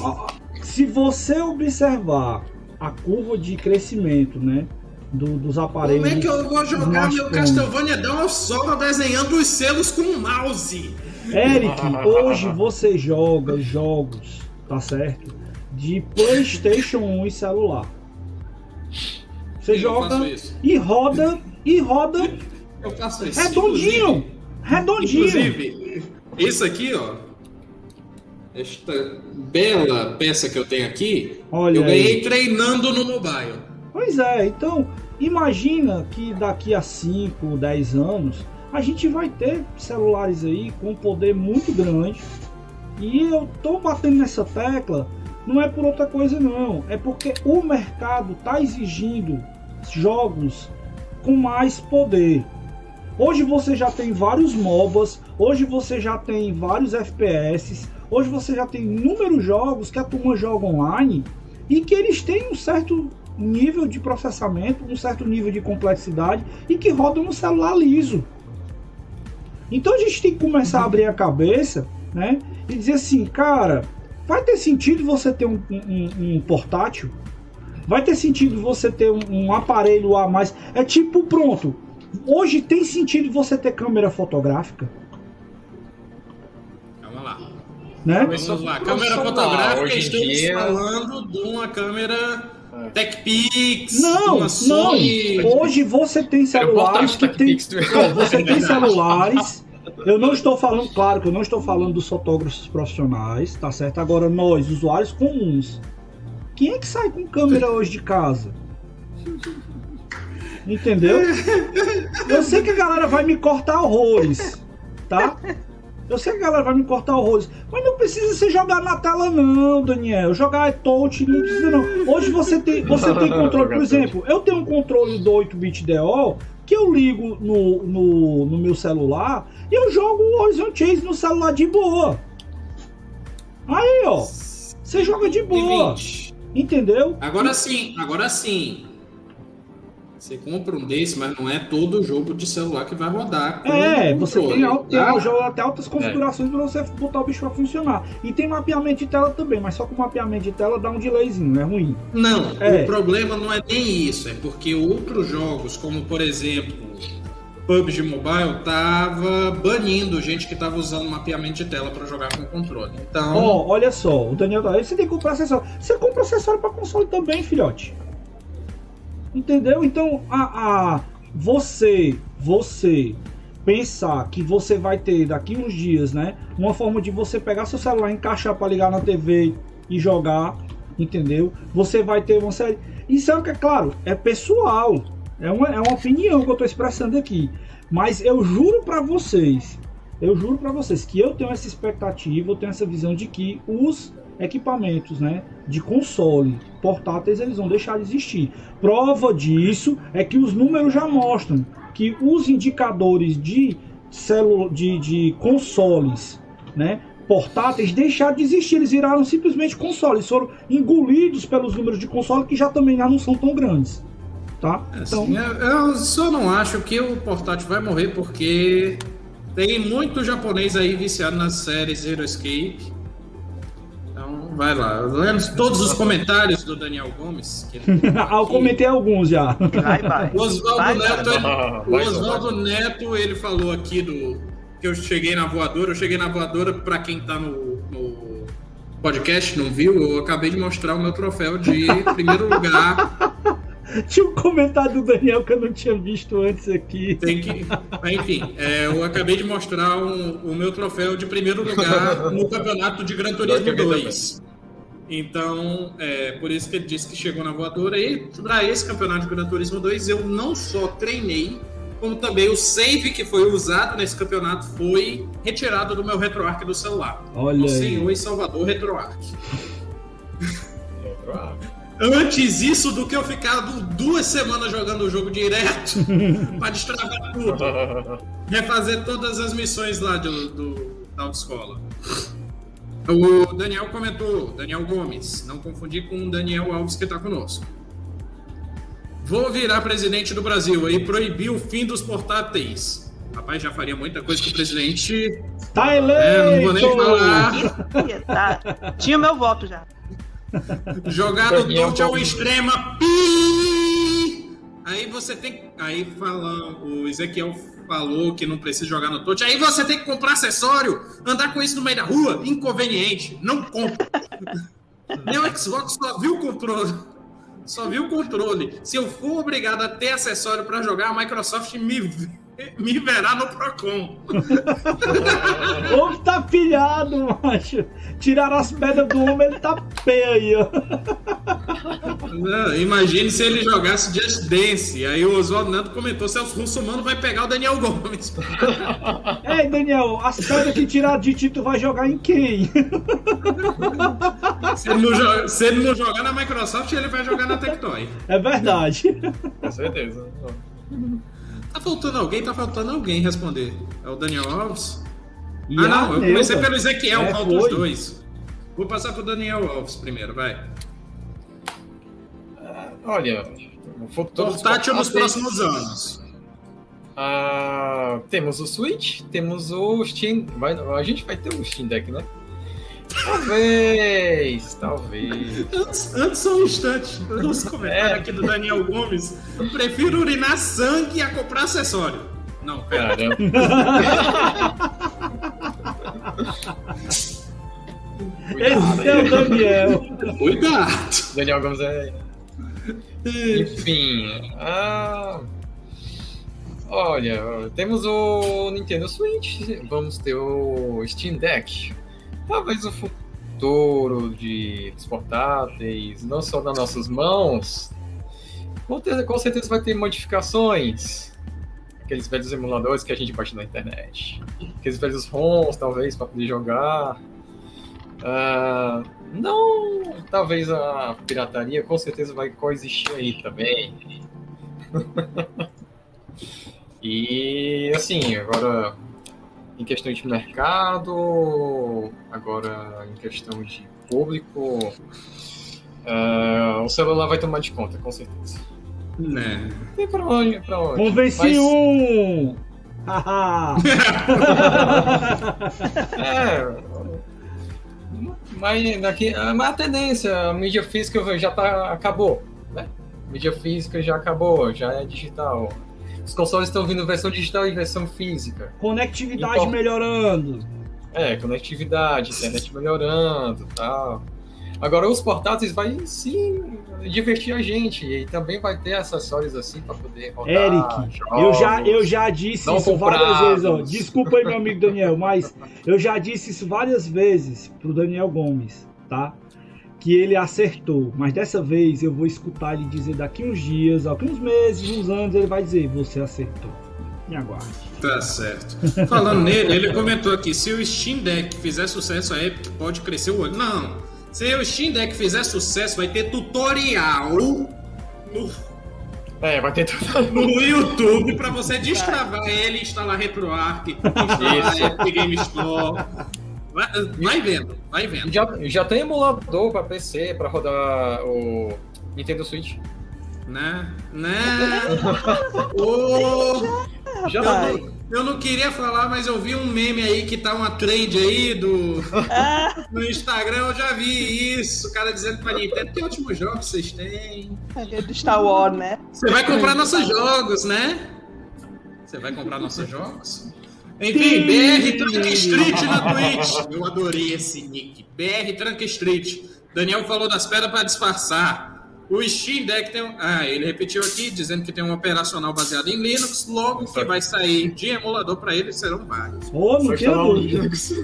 Não, se você observar a curva de crescimento, né? do- dos aparelhos. Como é que eu vou jogar meu. Castlevania Dawn só desenhando os selos com o mouse? Eric, hoje você joga jogos, tá certo? De PlayStation 1 e celular. Você Eu joga e roda e roda Eu faço isso. redondinho, redondinho. Inclusive, isso aqui, ó. Esta bela peça que eu tenho aqui, Olha eu ganhei aí. treinando no mobile. Pois é, então imagina que daqui a 5, 10 anos a gente vai ter celulares aí com um poder muito grande. E eu tô batendo nessa tecla, não é por outra coisa não, é porque o mercado tá exigindo jogos com mais poder. Hoje você já tem vários MOBAs, hoje você já tem vários FPS, hoje você já tem inúmeros jogos que a turma joga online e que eles têm um certo nível de processamento, um certo nível de complexidade e que rodam no celular liso. Então a gente tem que começar a abrir a cabeça, né? E dizer assim, cara, vai ter sentido você ter um, um- um portátil? Vai ter sentido você ter um, um aparelho a mais? É tipo, pronto. Hoje tem sentido você ter câmera fotográfica, Calma lá. né? Vamos lá. Câmera fotográfica, hoje estamos dia- falando de uma câmera. TechPix, Não, uma não. Hoje você tem celulares que tem, Ó, você tem [LAUGHS] celulares. Eu não estou falando, claro que eu não estou falando dos fotógrafos profissionais, tá certo? Agora nós, usuários comuns. Quem é que sai com câmera hoje de casa? Entendeu? Eu sei que a galera vai me cortar horrores, tá? Eu sei que a galera vai me cortar horrores, mas não precisa ser jogar na tela não, Daniel. Jogar é touch, não precisa não. Hoje você tem, você tem [LAUGHS] controle, por exemplo, eu tenho um controle do 8-bit DO que eu ligo no, no, no meu celular e eu jogo o Horizon Chase no celular de boa. Aí, ó, você joga de boa, 20. entendeu? Agora sim, agora sim. Você compra um desse, mas não é todo jogo de celular que vai rodar. com É, o você controle, tem, tem tá? jogo até altas configurações pra você botar o bicho pra funcionar. E tem mapeamento de tela também, mas só que o mapeamento de tela dá um delayzinho, é ruim. Não, É. o problema não é nem isso, é porque outros jogos, como por exemplo PUBG Mobile, tava banindo gente que tava usando mapeamento de tela para jogar com controle. Então, Ó, olha só, o Daniel tá você tem que comprar acessório. Você compra acessório pra console também, filhote. Entendeu? Então, a, a você, você pensar que você vai ter daqui uns dias, né, uma forma de você pegar seu celular, encaixar pra ligar na TV e jogar, entendeu? Você vai ter uma série. Isso é o que é claro, é pessoal. É uma, é uma opinião que eu tô expressando aqui. Mas eu juro pra vocês, eu juro pra vocês que eu tenho essa expectativa, eu tenho essa visão de que os equipamentos, né, de console portáteis, eles vão deixar de existir. Prova disso é que os números já mostram que os indicadores de celu de, de consoles, né, portáteis deixaram de existir, eles viraram simplesmente consoles, foram engolidos pelos números de console que já também já não são tão grandes, tá? Então, assim, eu, eu só não acho que o portátil vai morrer porque tem muito japonês aí viciado nas séries Zero Escape. Vai lá. Lendo todos os comentários do Daniel Gomes. que ele [LAUGHS] ah, eu comentei alguns já. Vai, vai. O Oswaldo Vai, Neto, ele- Oswaldo Neto, ele falou aqui do que eu cheguei na voadora. Eu cheguei na voadora, para quem tá no, no podcast, não viu, eu acabei de mostrar o meu troféu de primeiro lugar. [LAUGHS] Tinha um comentário do Daniel que eu não tinha visto antes aqui. Tem que. Enfim, é, eu acabei de mostrar um, o meu troféu de primeiro lugar no campeonato de Gran Turismo 2. Então, é por isso que ele disse que chegou na voadora. E para esse campeonato de Gran Turismo 2, eu não só treinei, como também o save que foi usado nesse campeonato foi retirado do meu RetroArch do celular. Olha o Senhor em Salvador RetroArch. Antes isso do que eu ficar duas semanas jogando o jogo direto [LAUGHS] para destravar tudo. [LAUGHS] Refazer todas as missões lá do, do, da autoescola. O Daniel comentou, Daniel Gomes, não confundir com o Daniel Alves que está conosco. Vou virar presidente do Brasil e proibir o fim dos portáteis. Rapaz, já faria muita coisa que o presidente. Tá eleito! É, não vou nem falar. Tá. Tinha meu voto já. Jogar no touch ao extremo. Pi! Aí você tem. Aí fala, o Ezequiel falou que não precisa jogar no touch. Aí você tem que comprar acessório, andar com isso no meio da rua. Inconveniente. Não compra. [LAUGHS] Meu Xbox só viu o controle só vi o controle. Se eu for obrigado a ter acessório para jogar, a Microsoft me, me verá no Procon. [LAUGHS] o homem tá pilhado, macho. Tiraram as pedras do homem, ele tá pé aí, ó. Não, imagine se ele jogasse Just Dance. Aí o Oswaldo Neto comentou: Celso Russomano vai pegar o Daniel Gomes. [LAUGHS] Ei, Daniel, as pedras que tiraram de ti, tu vai jogar em quem? [LAUGHS] Se ele, não, se ele não jogar na Microsoft, ele vai jogar na Tectoy. É verdade. Com certeza. Tá faltando alguém? Tá faltando alguém responder. É o Daniel Alves? E ah, não, eu comecei pelo Ezequiel, é, falta os dois. Vou passar pro Daniel Alves primeiro, vai. Uh, olha, o. Portátil nos próximos anos. Uh, temos o Switch, temos o Steam. Vai, a gente vai ter o Steam Deck, né? Talvez, talvez. Antes, antes só um instante. Nos comentários é. aqui do Daniel Gomes. Prefiro urinar sangue a comprar acessório. Não, pera. Esse é o Daniel. Cuidado. Daniel Gomes é. Enfim. Ah... Olha, temos o Nintendo Switch, vamos ter o Steam Deck, talvez o futuro de, dos portáteis, não só nas nossas mãos, com, ter, com certeza vai ter modificações. Aqueles velhos emuladores que a gente baixa na internet. Aqueles velhos ROMs, talvez, para poder jogar. Uh, não, talvez a pirataria com certeza vai coexistir aí também. [LAUGHS] e assim, agora em questão de mercado, agora em questão de público, uh, o celular vai tomar de conta, com certeza. Né? E pra onde? Pra onde? Convenci Mas... um! é. Mas, daqui, mas a tendência, a mídia física já tá, acabou. Né? A mídia física já acabou, já é digital. Os consoles estão vindo versão digital e versão física. Conectividade então, melhorando. É, conectividade, internet melhorando tal. Agora os portáteis vai sim divertir a gente e também vai ter acessórios assim para poder rodar. Eric, jogos, eu já eu já disse isso várias vezes, ó. Desculpa aí meu amigo Daniel, mas eu já disse isso várias vezes pro Daniel Gomes, tá? Que ele acertou, mas dessa vez eu vou escutar ele dizer daqui uns dias, daqui uns meses, uns anos, ele vai dizer: Você acertou. Me aguarde. Tá certo. Falando nele, ele comentou aqui: se o Steam Deck fizer sucesso, a Epic pode crescer o olho. Não. Se o Steam Deck fizer sucesso, vai ter tutorial no, é, vai ter no YouTube para você destravar ele, instalar RetroArch, instalar Epic Game Store. Vai, vai vendo, vai vendo. Já, já tem emulador para PC para rodar o Nintendo Switch. Né? Né? [LAUGHS] oh, já eu, não, eu não queria falar, mas eu vi um meme aí que tá uma trade aí do ah. [LAUGHS] no Instagram, eu já vi isso. O cara dizendo pra Nintendo que ótimos jogos vocês têm. É do Star Wars, né? Você vai comprar nossos jogos, né? Você vai comprar nossos jogos? Enfim, BR Trunk Street na Twitch. [LAUGHS] Eu adorei esse nick. BR Trunk Street. Daniel falou das pedras para disfarçar. O Steam Deck tem um... Ah, ele repetiu aqui, dizendo que tem um operacional baseado em Linux. Logo que vai sair de emulador para ele, serão vários. Ô, não Só tinha instalar o dúvida. Linux.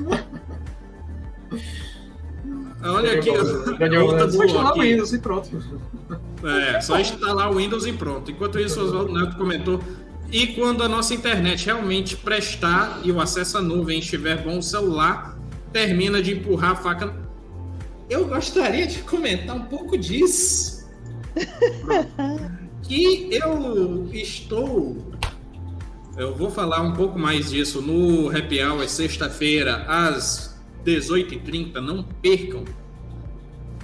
Olha aqui, Daniel, outra só instalar o. Windows e pronto. É, só instalar o Windows e pronto. Enquanto isso, o Oswaldo Neto comentou. E quando a nossa internet realmente prestar e o acesso à nuvem estiver bom, o celular termina de empurrar a faca. Eu gostaria de comentar um pouco disso. [LAUGHS] que eu estou. Eu vou falar um pouco mais disso no Happy Hour, sexta-feira, às 18h30. Não percam.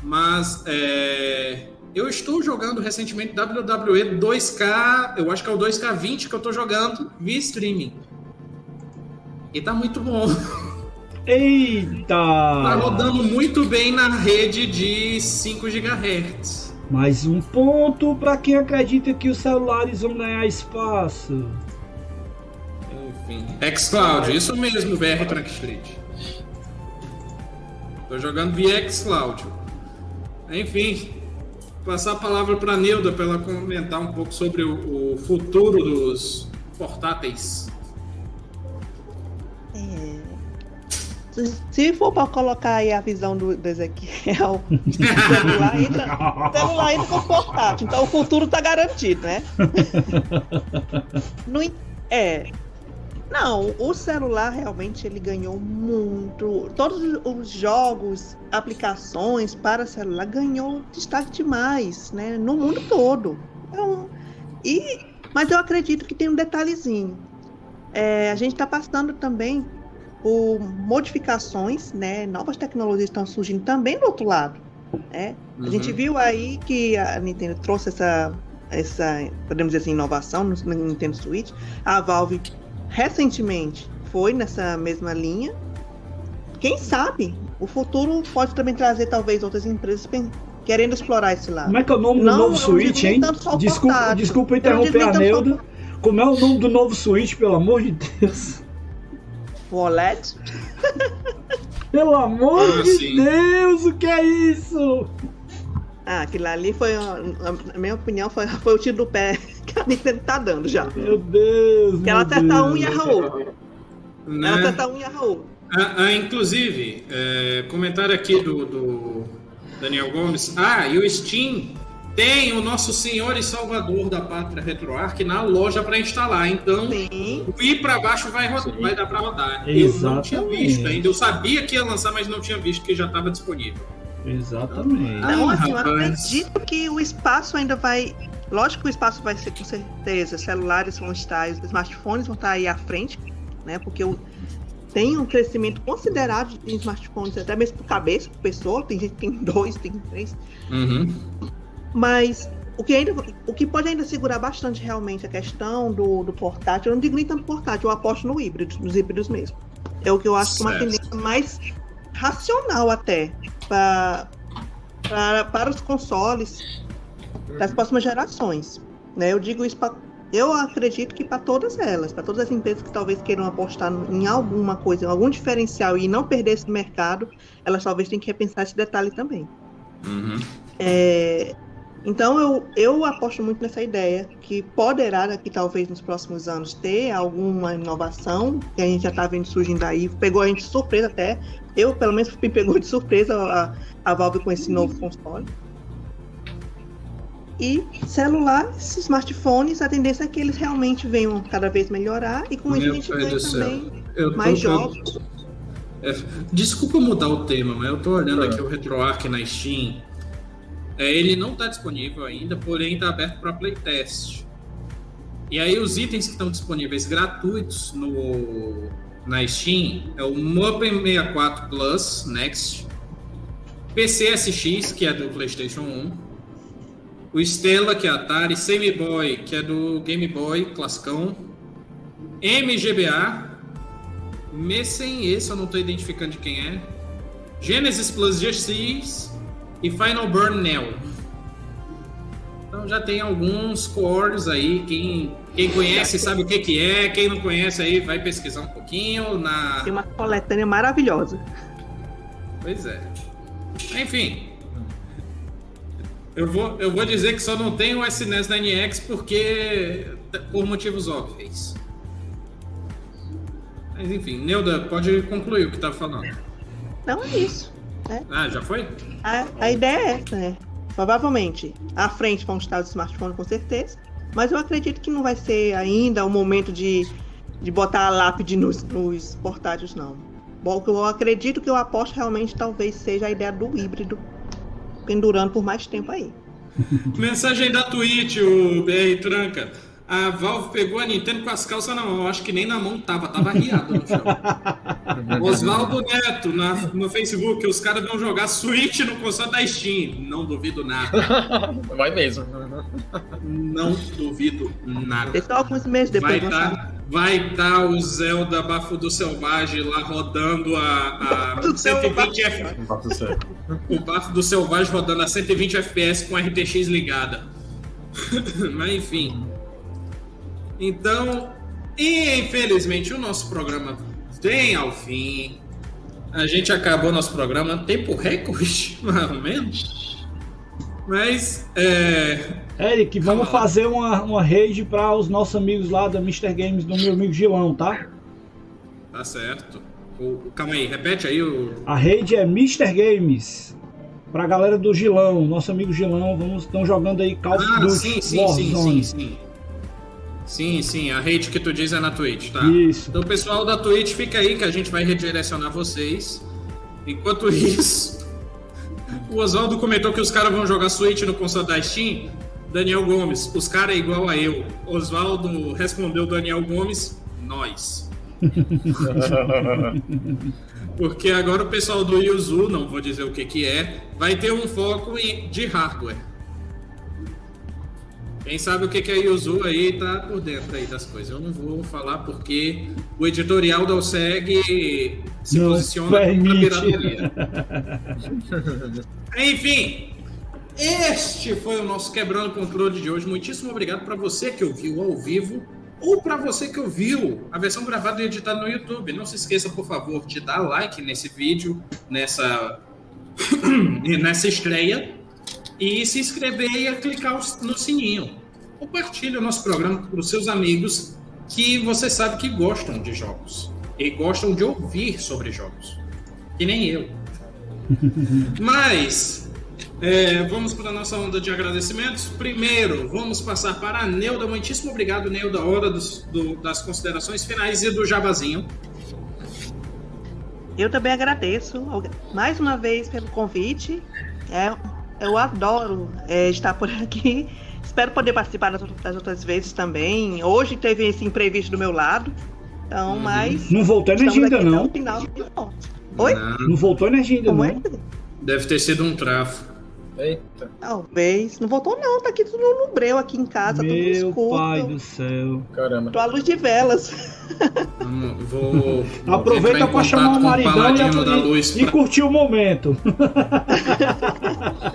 Mas é, eu estou jogando recentemente WWE 2K, eu acho que é o 2K20 que eu estou jogando via streaming. E tá muito bom. [LAUGHS] Eita! Tá rodando muito bem na rede de 5 GHz. Mais um ponto para quem acredita que os celulares vão ganhar espaço. Enfim. xCloud, isso mesmo, BR Trunk Street. Tô jogando via xCloud. Enfim, passar a palavra para Neuda para ela comentar um pouco sobre o, o futuro dos portáteis. É. Se- for para colocar aí a visão do, do Ezequiel, [LAUGHS] o celular entra, o celular entra com portátil. Então o futuro tá garantido, né? [LAUGHS] No é. Não, o celular realmente ele ganhou muito. Todos os jogos, aplicações para celular ganhou destaque demais, né? No mundo todo. Então, e, mas eu acredito que tem um detalhezinho. É, a gente está passando também por modificações, né? Novas tecnologias estão surgindo também do outro lado. Né? A Uhum. gente viu aí que a Nintendo trouxe essa, essa podemos dizer assim, inovação no, no Nintendo Switch. A Valve recentemente foi nessa mesma linha. Quem sabe o futuro pode também trazer talvez outras empresas querendo explorar esse lado. Como é que é o nome Não, do novo Switch, hein? Desculpa, desculpa interromper a tanto só o Neuda. Como é o nome do novo Switch, pelo amor de Deus? O OLED? Pelo amor Ah, de sim. Deus, o que é isso? Ah, aquilo ali foi, na minha opinião, foi, foi o tiro do pé [LAUGHS] que a Nintendo tá dando já. Meu Deus. Que ela acerta um e erra outro. Né? Ela acerta um e erra outro. Ah, ah, inclusive, é, comentário aqui do, do Daniel Gomes. Ah, e o Steam tem o nosso Senhor e Salvador da Pátria RetroArch na loja para instalar. Então, Sim. o ir para baixo vai, ro- Sim. vai dar para rodar. Eu não tinha Exatamente. visto ainda. Eu sabia que ia lançar, mas não tinha visto que já estava disponível. Exatamente. Não, assim, eu acredito que o espaço ainda vai. Lógico que o espaço vai ser com certeza. Celulares vão estar, os smartphones vão estar aí à frente, né? Porque o- tem um crescimento considerável de smartphones, até mesmo por cabeça, por pessoa. Tem gente que tem dois, tem três. Uhum. Mas o que, ainda, o que pode ainda segurar bastante realmente a questão do, do portátil, eu não digo nem tanto portátil, eu aposto no híbrido, nos híbridos mesmo. É o que eu acho que é uma Certo. tendência mais racional até pra, pra- para os consoles das próximas gerações. Né? Eu digo isso pra, eu acredito que para todas elas, para todas as empresas que talvez queiram apostar em alguma coisa, em algum diferencial e não perder esse mercado, elas talvez tenham que repensar esse detalhe também. Uhum. É, então eu, eu aposto muito nessa ideia que poderá daqui talvez nos próximos anos ter alguma inovação que a gente já está vendo surgindo aí, pegou a gente surpresa até, eu pelo menos me pegou de surpresa a, a Valve com esse novo console. E celulares, smartphones, a tendência é que eles realmente venham cada vez melhorar e com isso Meu a gente ganha também Eu tô- mais eu- jogos. É, desculpa mudar o tema, mas eu tô olhando Ah. aqui o RetroArch na Steam. É, ele não está disponível ainda, porém está aberto para playtest. E aí os itens que estão disponíveis gratuitos no, na Steam é o Muppen 64 Plus Next, PCSX, que é do PlayStation 1, o Stella, que é Atari, Semi Boy, que é do Game Boy Classicão, MGBA, Messen, esse eu não estou identificando de quem é. Genesis Plus GX e Final Burn Neo. Então já tem alguns cores aí. Quem, quem conhece sabe o que, que é. Quem não conhece aí vai pesquisar um pouquinho. Na... Tem uma coletânea maravilhosa. Pois é. Enfim. Eu vou, eu vou dizer que só não tem o SNES da NX porque. por motivos óbvios. Mas enfim, Neuda, pode concluir o que tá falando. Não é isso. Né? Ah, já foi? A, a ideia é essa, né? Provavelmente, à frente vão estar os smartphones com certeza, mas eu acredito que não vai ser ainda o momento de, de botar a lápide nos, nos portáteis, não. Bom, eu acredito que eu aposto realmente talvez seja a ideia do híbrido pendurando por mais tempo aí. [LAUGHS] Mensagem da Twitch, o BR Tranca. A Valve pegou a Nintendo com as calças na mão. Acho que nem na mão tava, tava riado no chão. [LAUGHS] Oswaldo Neto, na, no Facebook, os caras vão jogar Switch no console da Steam. Não duvido nada. [LAUGHS] Vai mesmo. Não duvido nada. Deixa alguns meses Vai depois. vão estar vai tá o Zelda Bafo do Selvagem lá rodando a, a Do 120 FPS. O Bafo do Selvagem rodando a 120 FPS com a RTX ligada. [LAUGHS] Mas enfim. Então, infelizmente, o nosso programa tem ao fim. A gente acabou nosso programa tempo recorde, [LAUGHS] mais ou menos. Mas, é, Eric, vamos Calma fazer uma, uma raid para os nossos amigos lá da Mr. Games, do meu amigo Gilão, tá? tá certo. O, calma aí, repete aí o. A raid é Mr. Games. Pra galera do Gilão, nosso amigo Gilão, vamos estão jogando aí Call of Ah, Duty sim, sim, sim, Warzone. sim, sim. Sim, sim, a rede que tu diz é na Twitch, tá? Isso. Então, pessoal da Twitch, fica aí que a gente vai redirecionar vocês. Enquanto [LAUGHS] isso, o Oswaldo comentou que os caras vão jogar Switch no console da Steam. Daniel Gomes, os caras é igual a eu. Oswaldo respondeu Daniel Gomes, nós. [LAUGHS] Porque agora o pessoal do Yuzu, não vou dizer o que que é, vai ter um foco de hardware. Quem sabe o que que é Yuzu aí tá por dentro aí das coisas. Eu não vou falar porque o editorial da OSEG se Não posiciona contra a pirataria. [LAUGHS] Enfim, este foi o nosso Quebrando Controle de hoje. Muitíssimo obrigado para você que ouviu ao vivo ou para você que ouviu a versão gravada e editada no YouTube. Não se esqueça, por favor, de dar like nesse vídeo, nessa, [COUGHS] nessa estreia e se inscrever e clicar no sininho. Compartilhe o nosso programa para os seus amigos que você sabe que gostam de jogos e gostam de ouvir sobre jogos, que nem eu. [LAUGHS] Mas é, vamos para a nossa onda de agradecimentos. Primeiro, vamos passar para a Neuda. Muitíssimo obrigado, Neuda. Hora dos- do- das considerações finais e do jabazinho. Eu também agradeço mais uma vez pelo convite. É, eu adoro é, estar por aqui. Espero poder participar das, das outras vezes também. Hoje teve esse imprevisto do meu lado. Então, Uhum. mas. Não voltou energia ainda não. final. Oi? Não, Não voltou energia ainda Como é? não. deve ter sido um trafo. Eita, Talvez. Não voltou, não. Tá aqui tudo no breu aqui em casa, tudo Meu escuro. pai do céu. caramba. Tô à luz de velas. Vamos- vou, [LAUGHS] vou Aproveita para chamar o maridão e, Luz e pra- curtir o momento. [LAUGHS]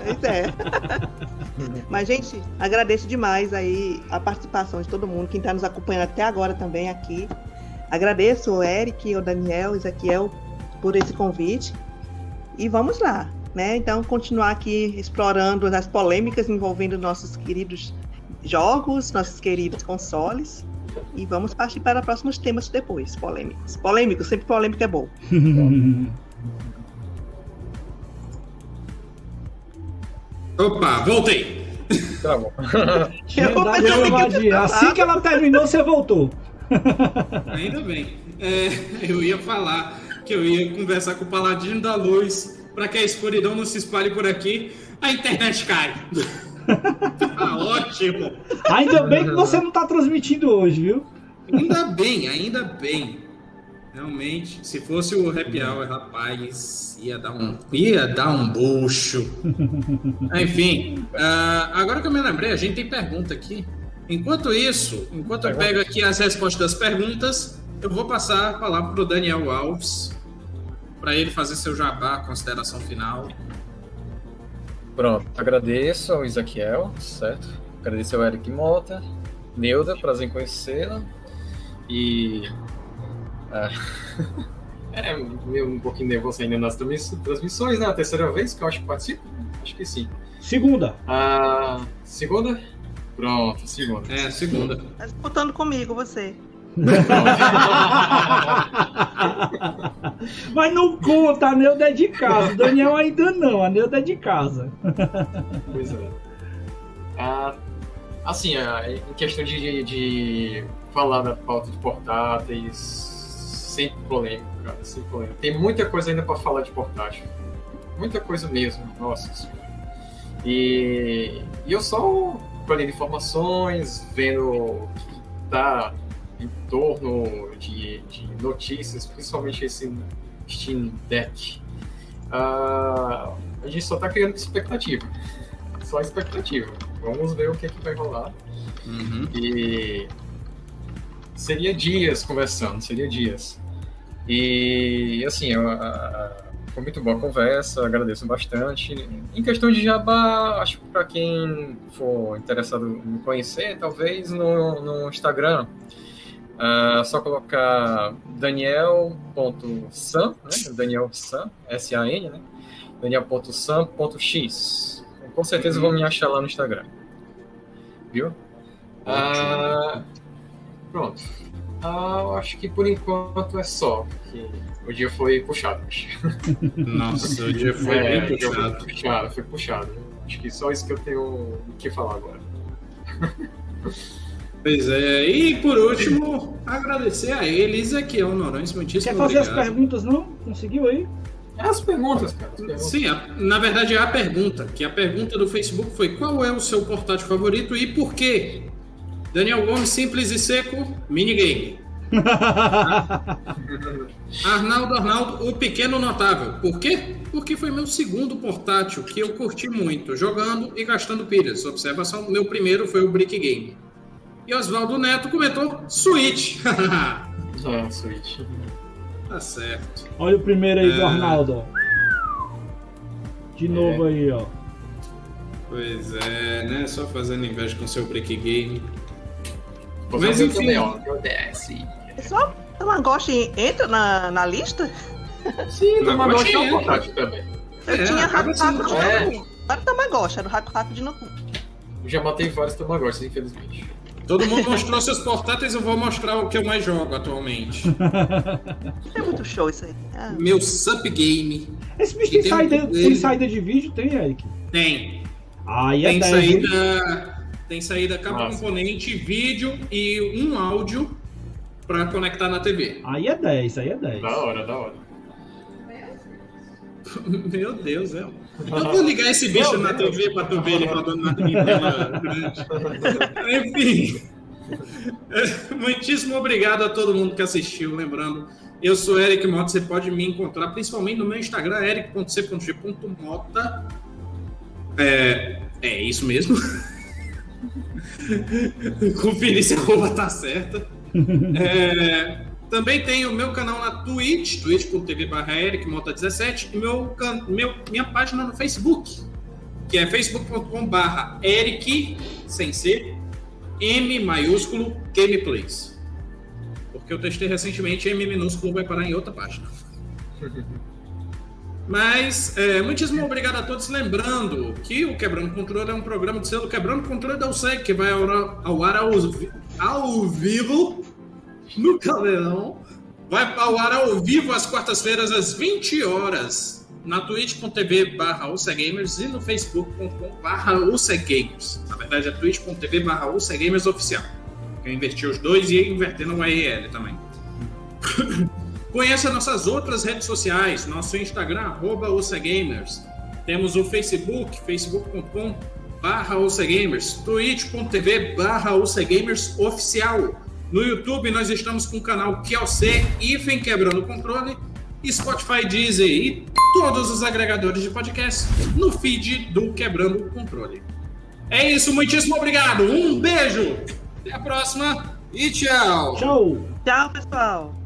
Pois é. Mas, gente, agradeço demais aí a participação de todo mundo, quem está nos acompanhando até agora também aqui. Agradeço o Eric, o Daniel, o Ezequiel por esse convite. E vamos lá, né? Então, continuar aqui explorando as polêmicas envolvendo nossos queridos jogos, nossos queridos consoles. E vamos partir para próximos temas depois, polêmicos. Polêmicos, sempre polêmica é bom. [LAUGHS] Opa, voltei. Travou. Verdade, [LAUGHS] Eu- verdade. Assim que ela terminou, você voltou. Ainda bem. É, eu ia falar que eu ia conversar com o Paladino da Luz para que a escuridão não se espalhe por aqui. A internet cai. tá [LAUGHS] ótimo. Ainda bem que você não tá transmitindo hoje, viu? Ainda bem, ainda bem. Realmente, se fosse o happy hour, rapaz, ia dar um, ia dar um bucho. [LAUGHS] Enfim, ah, agora que eu me lembrei, a gente tem pergunta aqui. Enquanto isso, enquanto eu pego aqui as respostas das perguntas, eu vou passar a palavra para o Daniel Alves, para ele fazer seu jabá, consideração final. Pronto, agradeço ao Ezequiel, certo? agradecer ao Eric Mota, Neuda, prazer em conhecê-la. E. É, [LAUGHS] é meio um pouquinho nervoso ainda nas transmissões, né? A terceira vez que eu acho que participo? Acho que sim. Segunda. Ah, segunda? Pronto, segunda. É, segunda. Tá disputando comigo, você. [LAUGHS] Mas não conta, a Neuda é de casa. O Daniel ainda não, a Neuda é de casa. Pois é. Ah, assim, ah, em questão de, de falar da pauta de portáteis, sempre polêmico, cara, sempre polêmico. Tem muita coisa ainda para falar de portátil. Muita coisa mesmo, nossa senhora. E, e eu só colhendo informações, vendo o que tá em torno de, de notícias, principalmente esse Steam Deck. Uh, a gente só está criando expectativa. Só expectativa. Vamos ver o que, é que vai rolar. Uhum. E seria dias conversando, seria dias. E assim, eu, foi muito boa a conversa, agradeço bastante. Em questão de jabá, acho que para quem for interessado em conhecer, talvez no, no Instagram, Uh, só colocar daniel.sam, né? Daniel Sam, S-A-N, né? daniel.sam.x. Com certeza uhum. vão me achar lá no Instagram. Viu? Uh, pronto. Uh, acho que por enquanto é só. O dia foi puxado. [LAUGHS] Nossa, o dia foi é, bem puxado. Foi puxado. Foi puxado. Acho que só isso que eu tenho o que falar agora. [LAUGHS] Pois é, e por último, agradecer a ele, Ezequiel Norões, muitíssimo Quer fazer obrigado. as perguntas, não? Conseguiu aí? É as perguntas, cara. As perguntas. Sim, a, na verdade é a pergunta, que a pergunta do Facebook foi qual é o seu portátil favorito e por quê? Daniel Gomes, simples e seco, minigame. [LAUGHS] Arnaldo Arnaldo, o pequeno notável. Por quê? Porque foi meu segundo portátil que eu curti muito, jogando e gastando pilhas. Observação, meu primeiro foi o Brick Game. E Oswaldo Neto comentou Switch. [LAUGHS] é, Switch. Tá certo. Olha o primeiro aí É. do Arnaldo. ó. De novo aí, ó. Pois é, né? Só fazendo inveja com seu Brick Game. Mas Mas enfim. Também, ó. Só Tamagotchi entra na, na lista? Sim, Tamagotchi é um portátil também. Eu É, tinha Raku Raku de É. Não era Tamagotchi, era o Raku Raku de Noku. Eu já matei vários Tamagotchis, infelizmente. Todo mundo mostrou seus portáteis, eu vou mostrar o que eu mais jogo atualmente. É muito show isso aí. Ah, Meu Sup Game. Esse bicho tem, tem saída, tem saída de vídeo? Tem, Eric? Tem. Aí é Tem 10, hein? saída. Tem saída capa Nossa. componente, vídeo e um áudio pra conectar na TV. Aí é 10, aí é 10. Da hora, da hora. [LAUGHS] Meu Deus, é. Eu vou ligar esse bicho na TV pra tu ver ele rodando na tela [LAUGHS] grande. Enfim. [LAUGHS] Muitíssimo obrigado a todo mundo que assistiu. Lembrando, eu sou Eric Mota. Você pode me encontrar principalmente no meu Instagram, eric.c.g.mota. É, é isso mesmo. [LAUGHS] Conferir se a roupa tá certa. É, também tem o meu canal na Twitch, twitch.tv barra ericmota17 e meu, can- meu, minha página no Facebook, que é facebook.com barra eric, sem ser, M maiúsculo, gameplays. Porque eu testei recentemente, M minúsculo vai parar em outra página. [LAUGHS] Mas, é, muitíssimo obrigado a todos. Lembrando que o Quebrando Controle é um programa de selo Quebrando Controle da USEG, que vai ao, ao ar ao, ao vivo no Caldeirão. Vai ao ar ao vivo às quartas-feiras, às 20 horas, na twitch.tv barra UCGamers e no facebook.com barra UCGamers. Na verdade, é twitch.tv barra UCGamers oficial. Eu inverti os dois e ia inverter no URL também. [COUGHS] Conheça nossas outras redes sociais, nosso Instagram, arroba UCGamers. Temos o Facebook, facebook.com barra UCGamers, twitch.tv barra UCGamers oficial. No YouTube nós estamos com o canal QLC, IFEM Quebrando o Controle, Spotify, Deezer e todos os agregadores de podcast no feed do Quebrando o Controle. É isso, muitíssimo obrigado, um beijo, até a próxima e tchau! Tchau! Tchau, pessoal.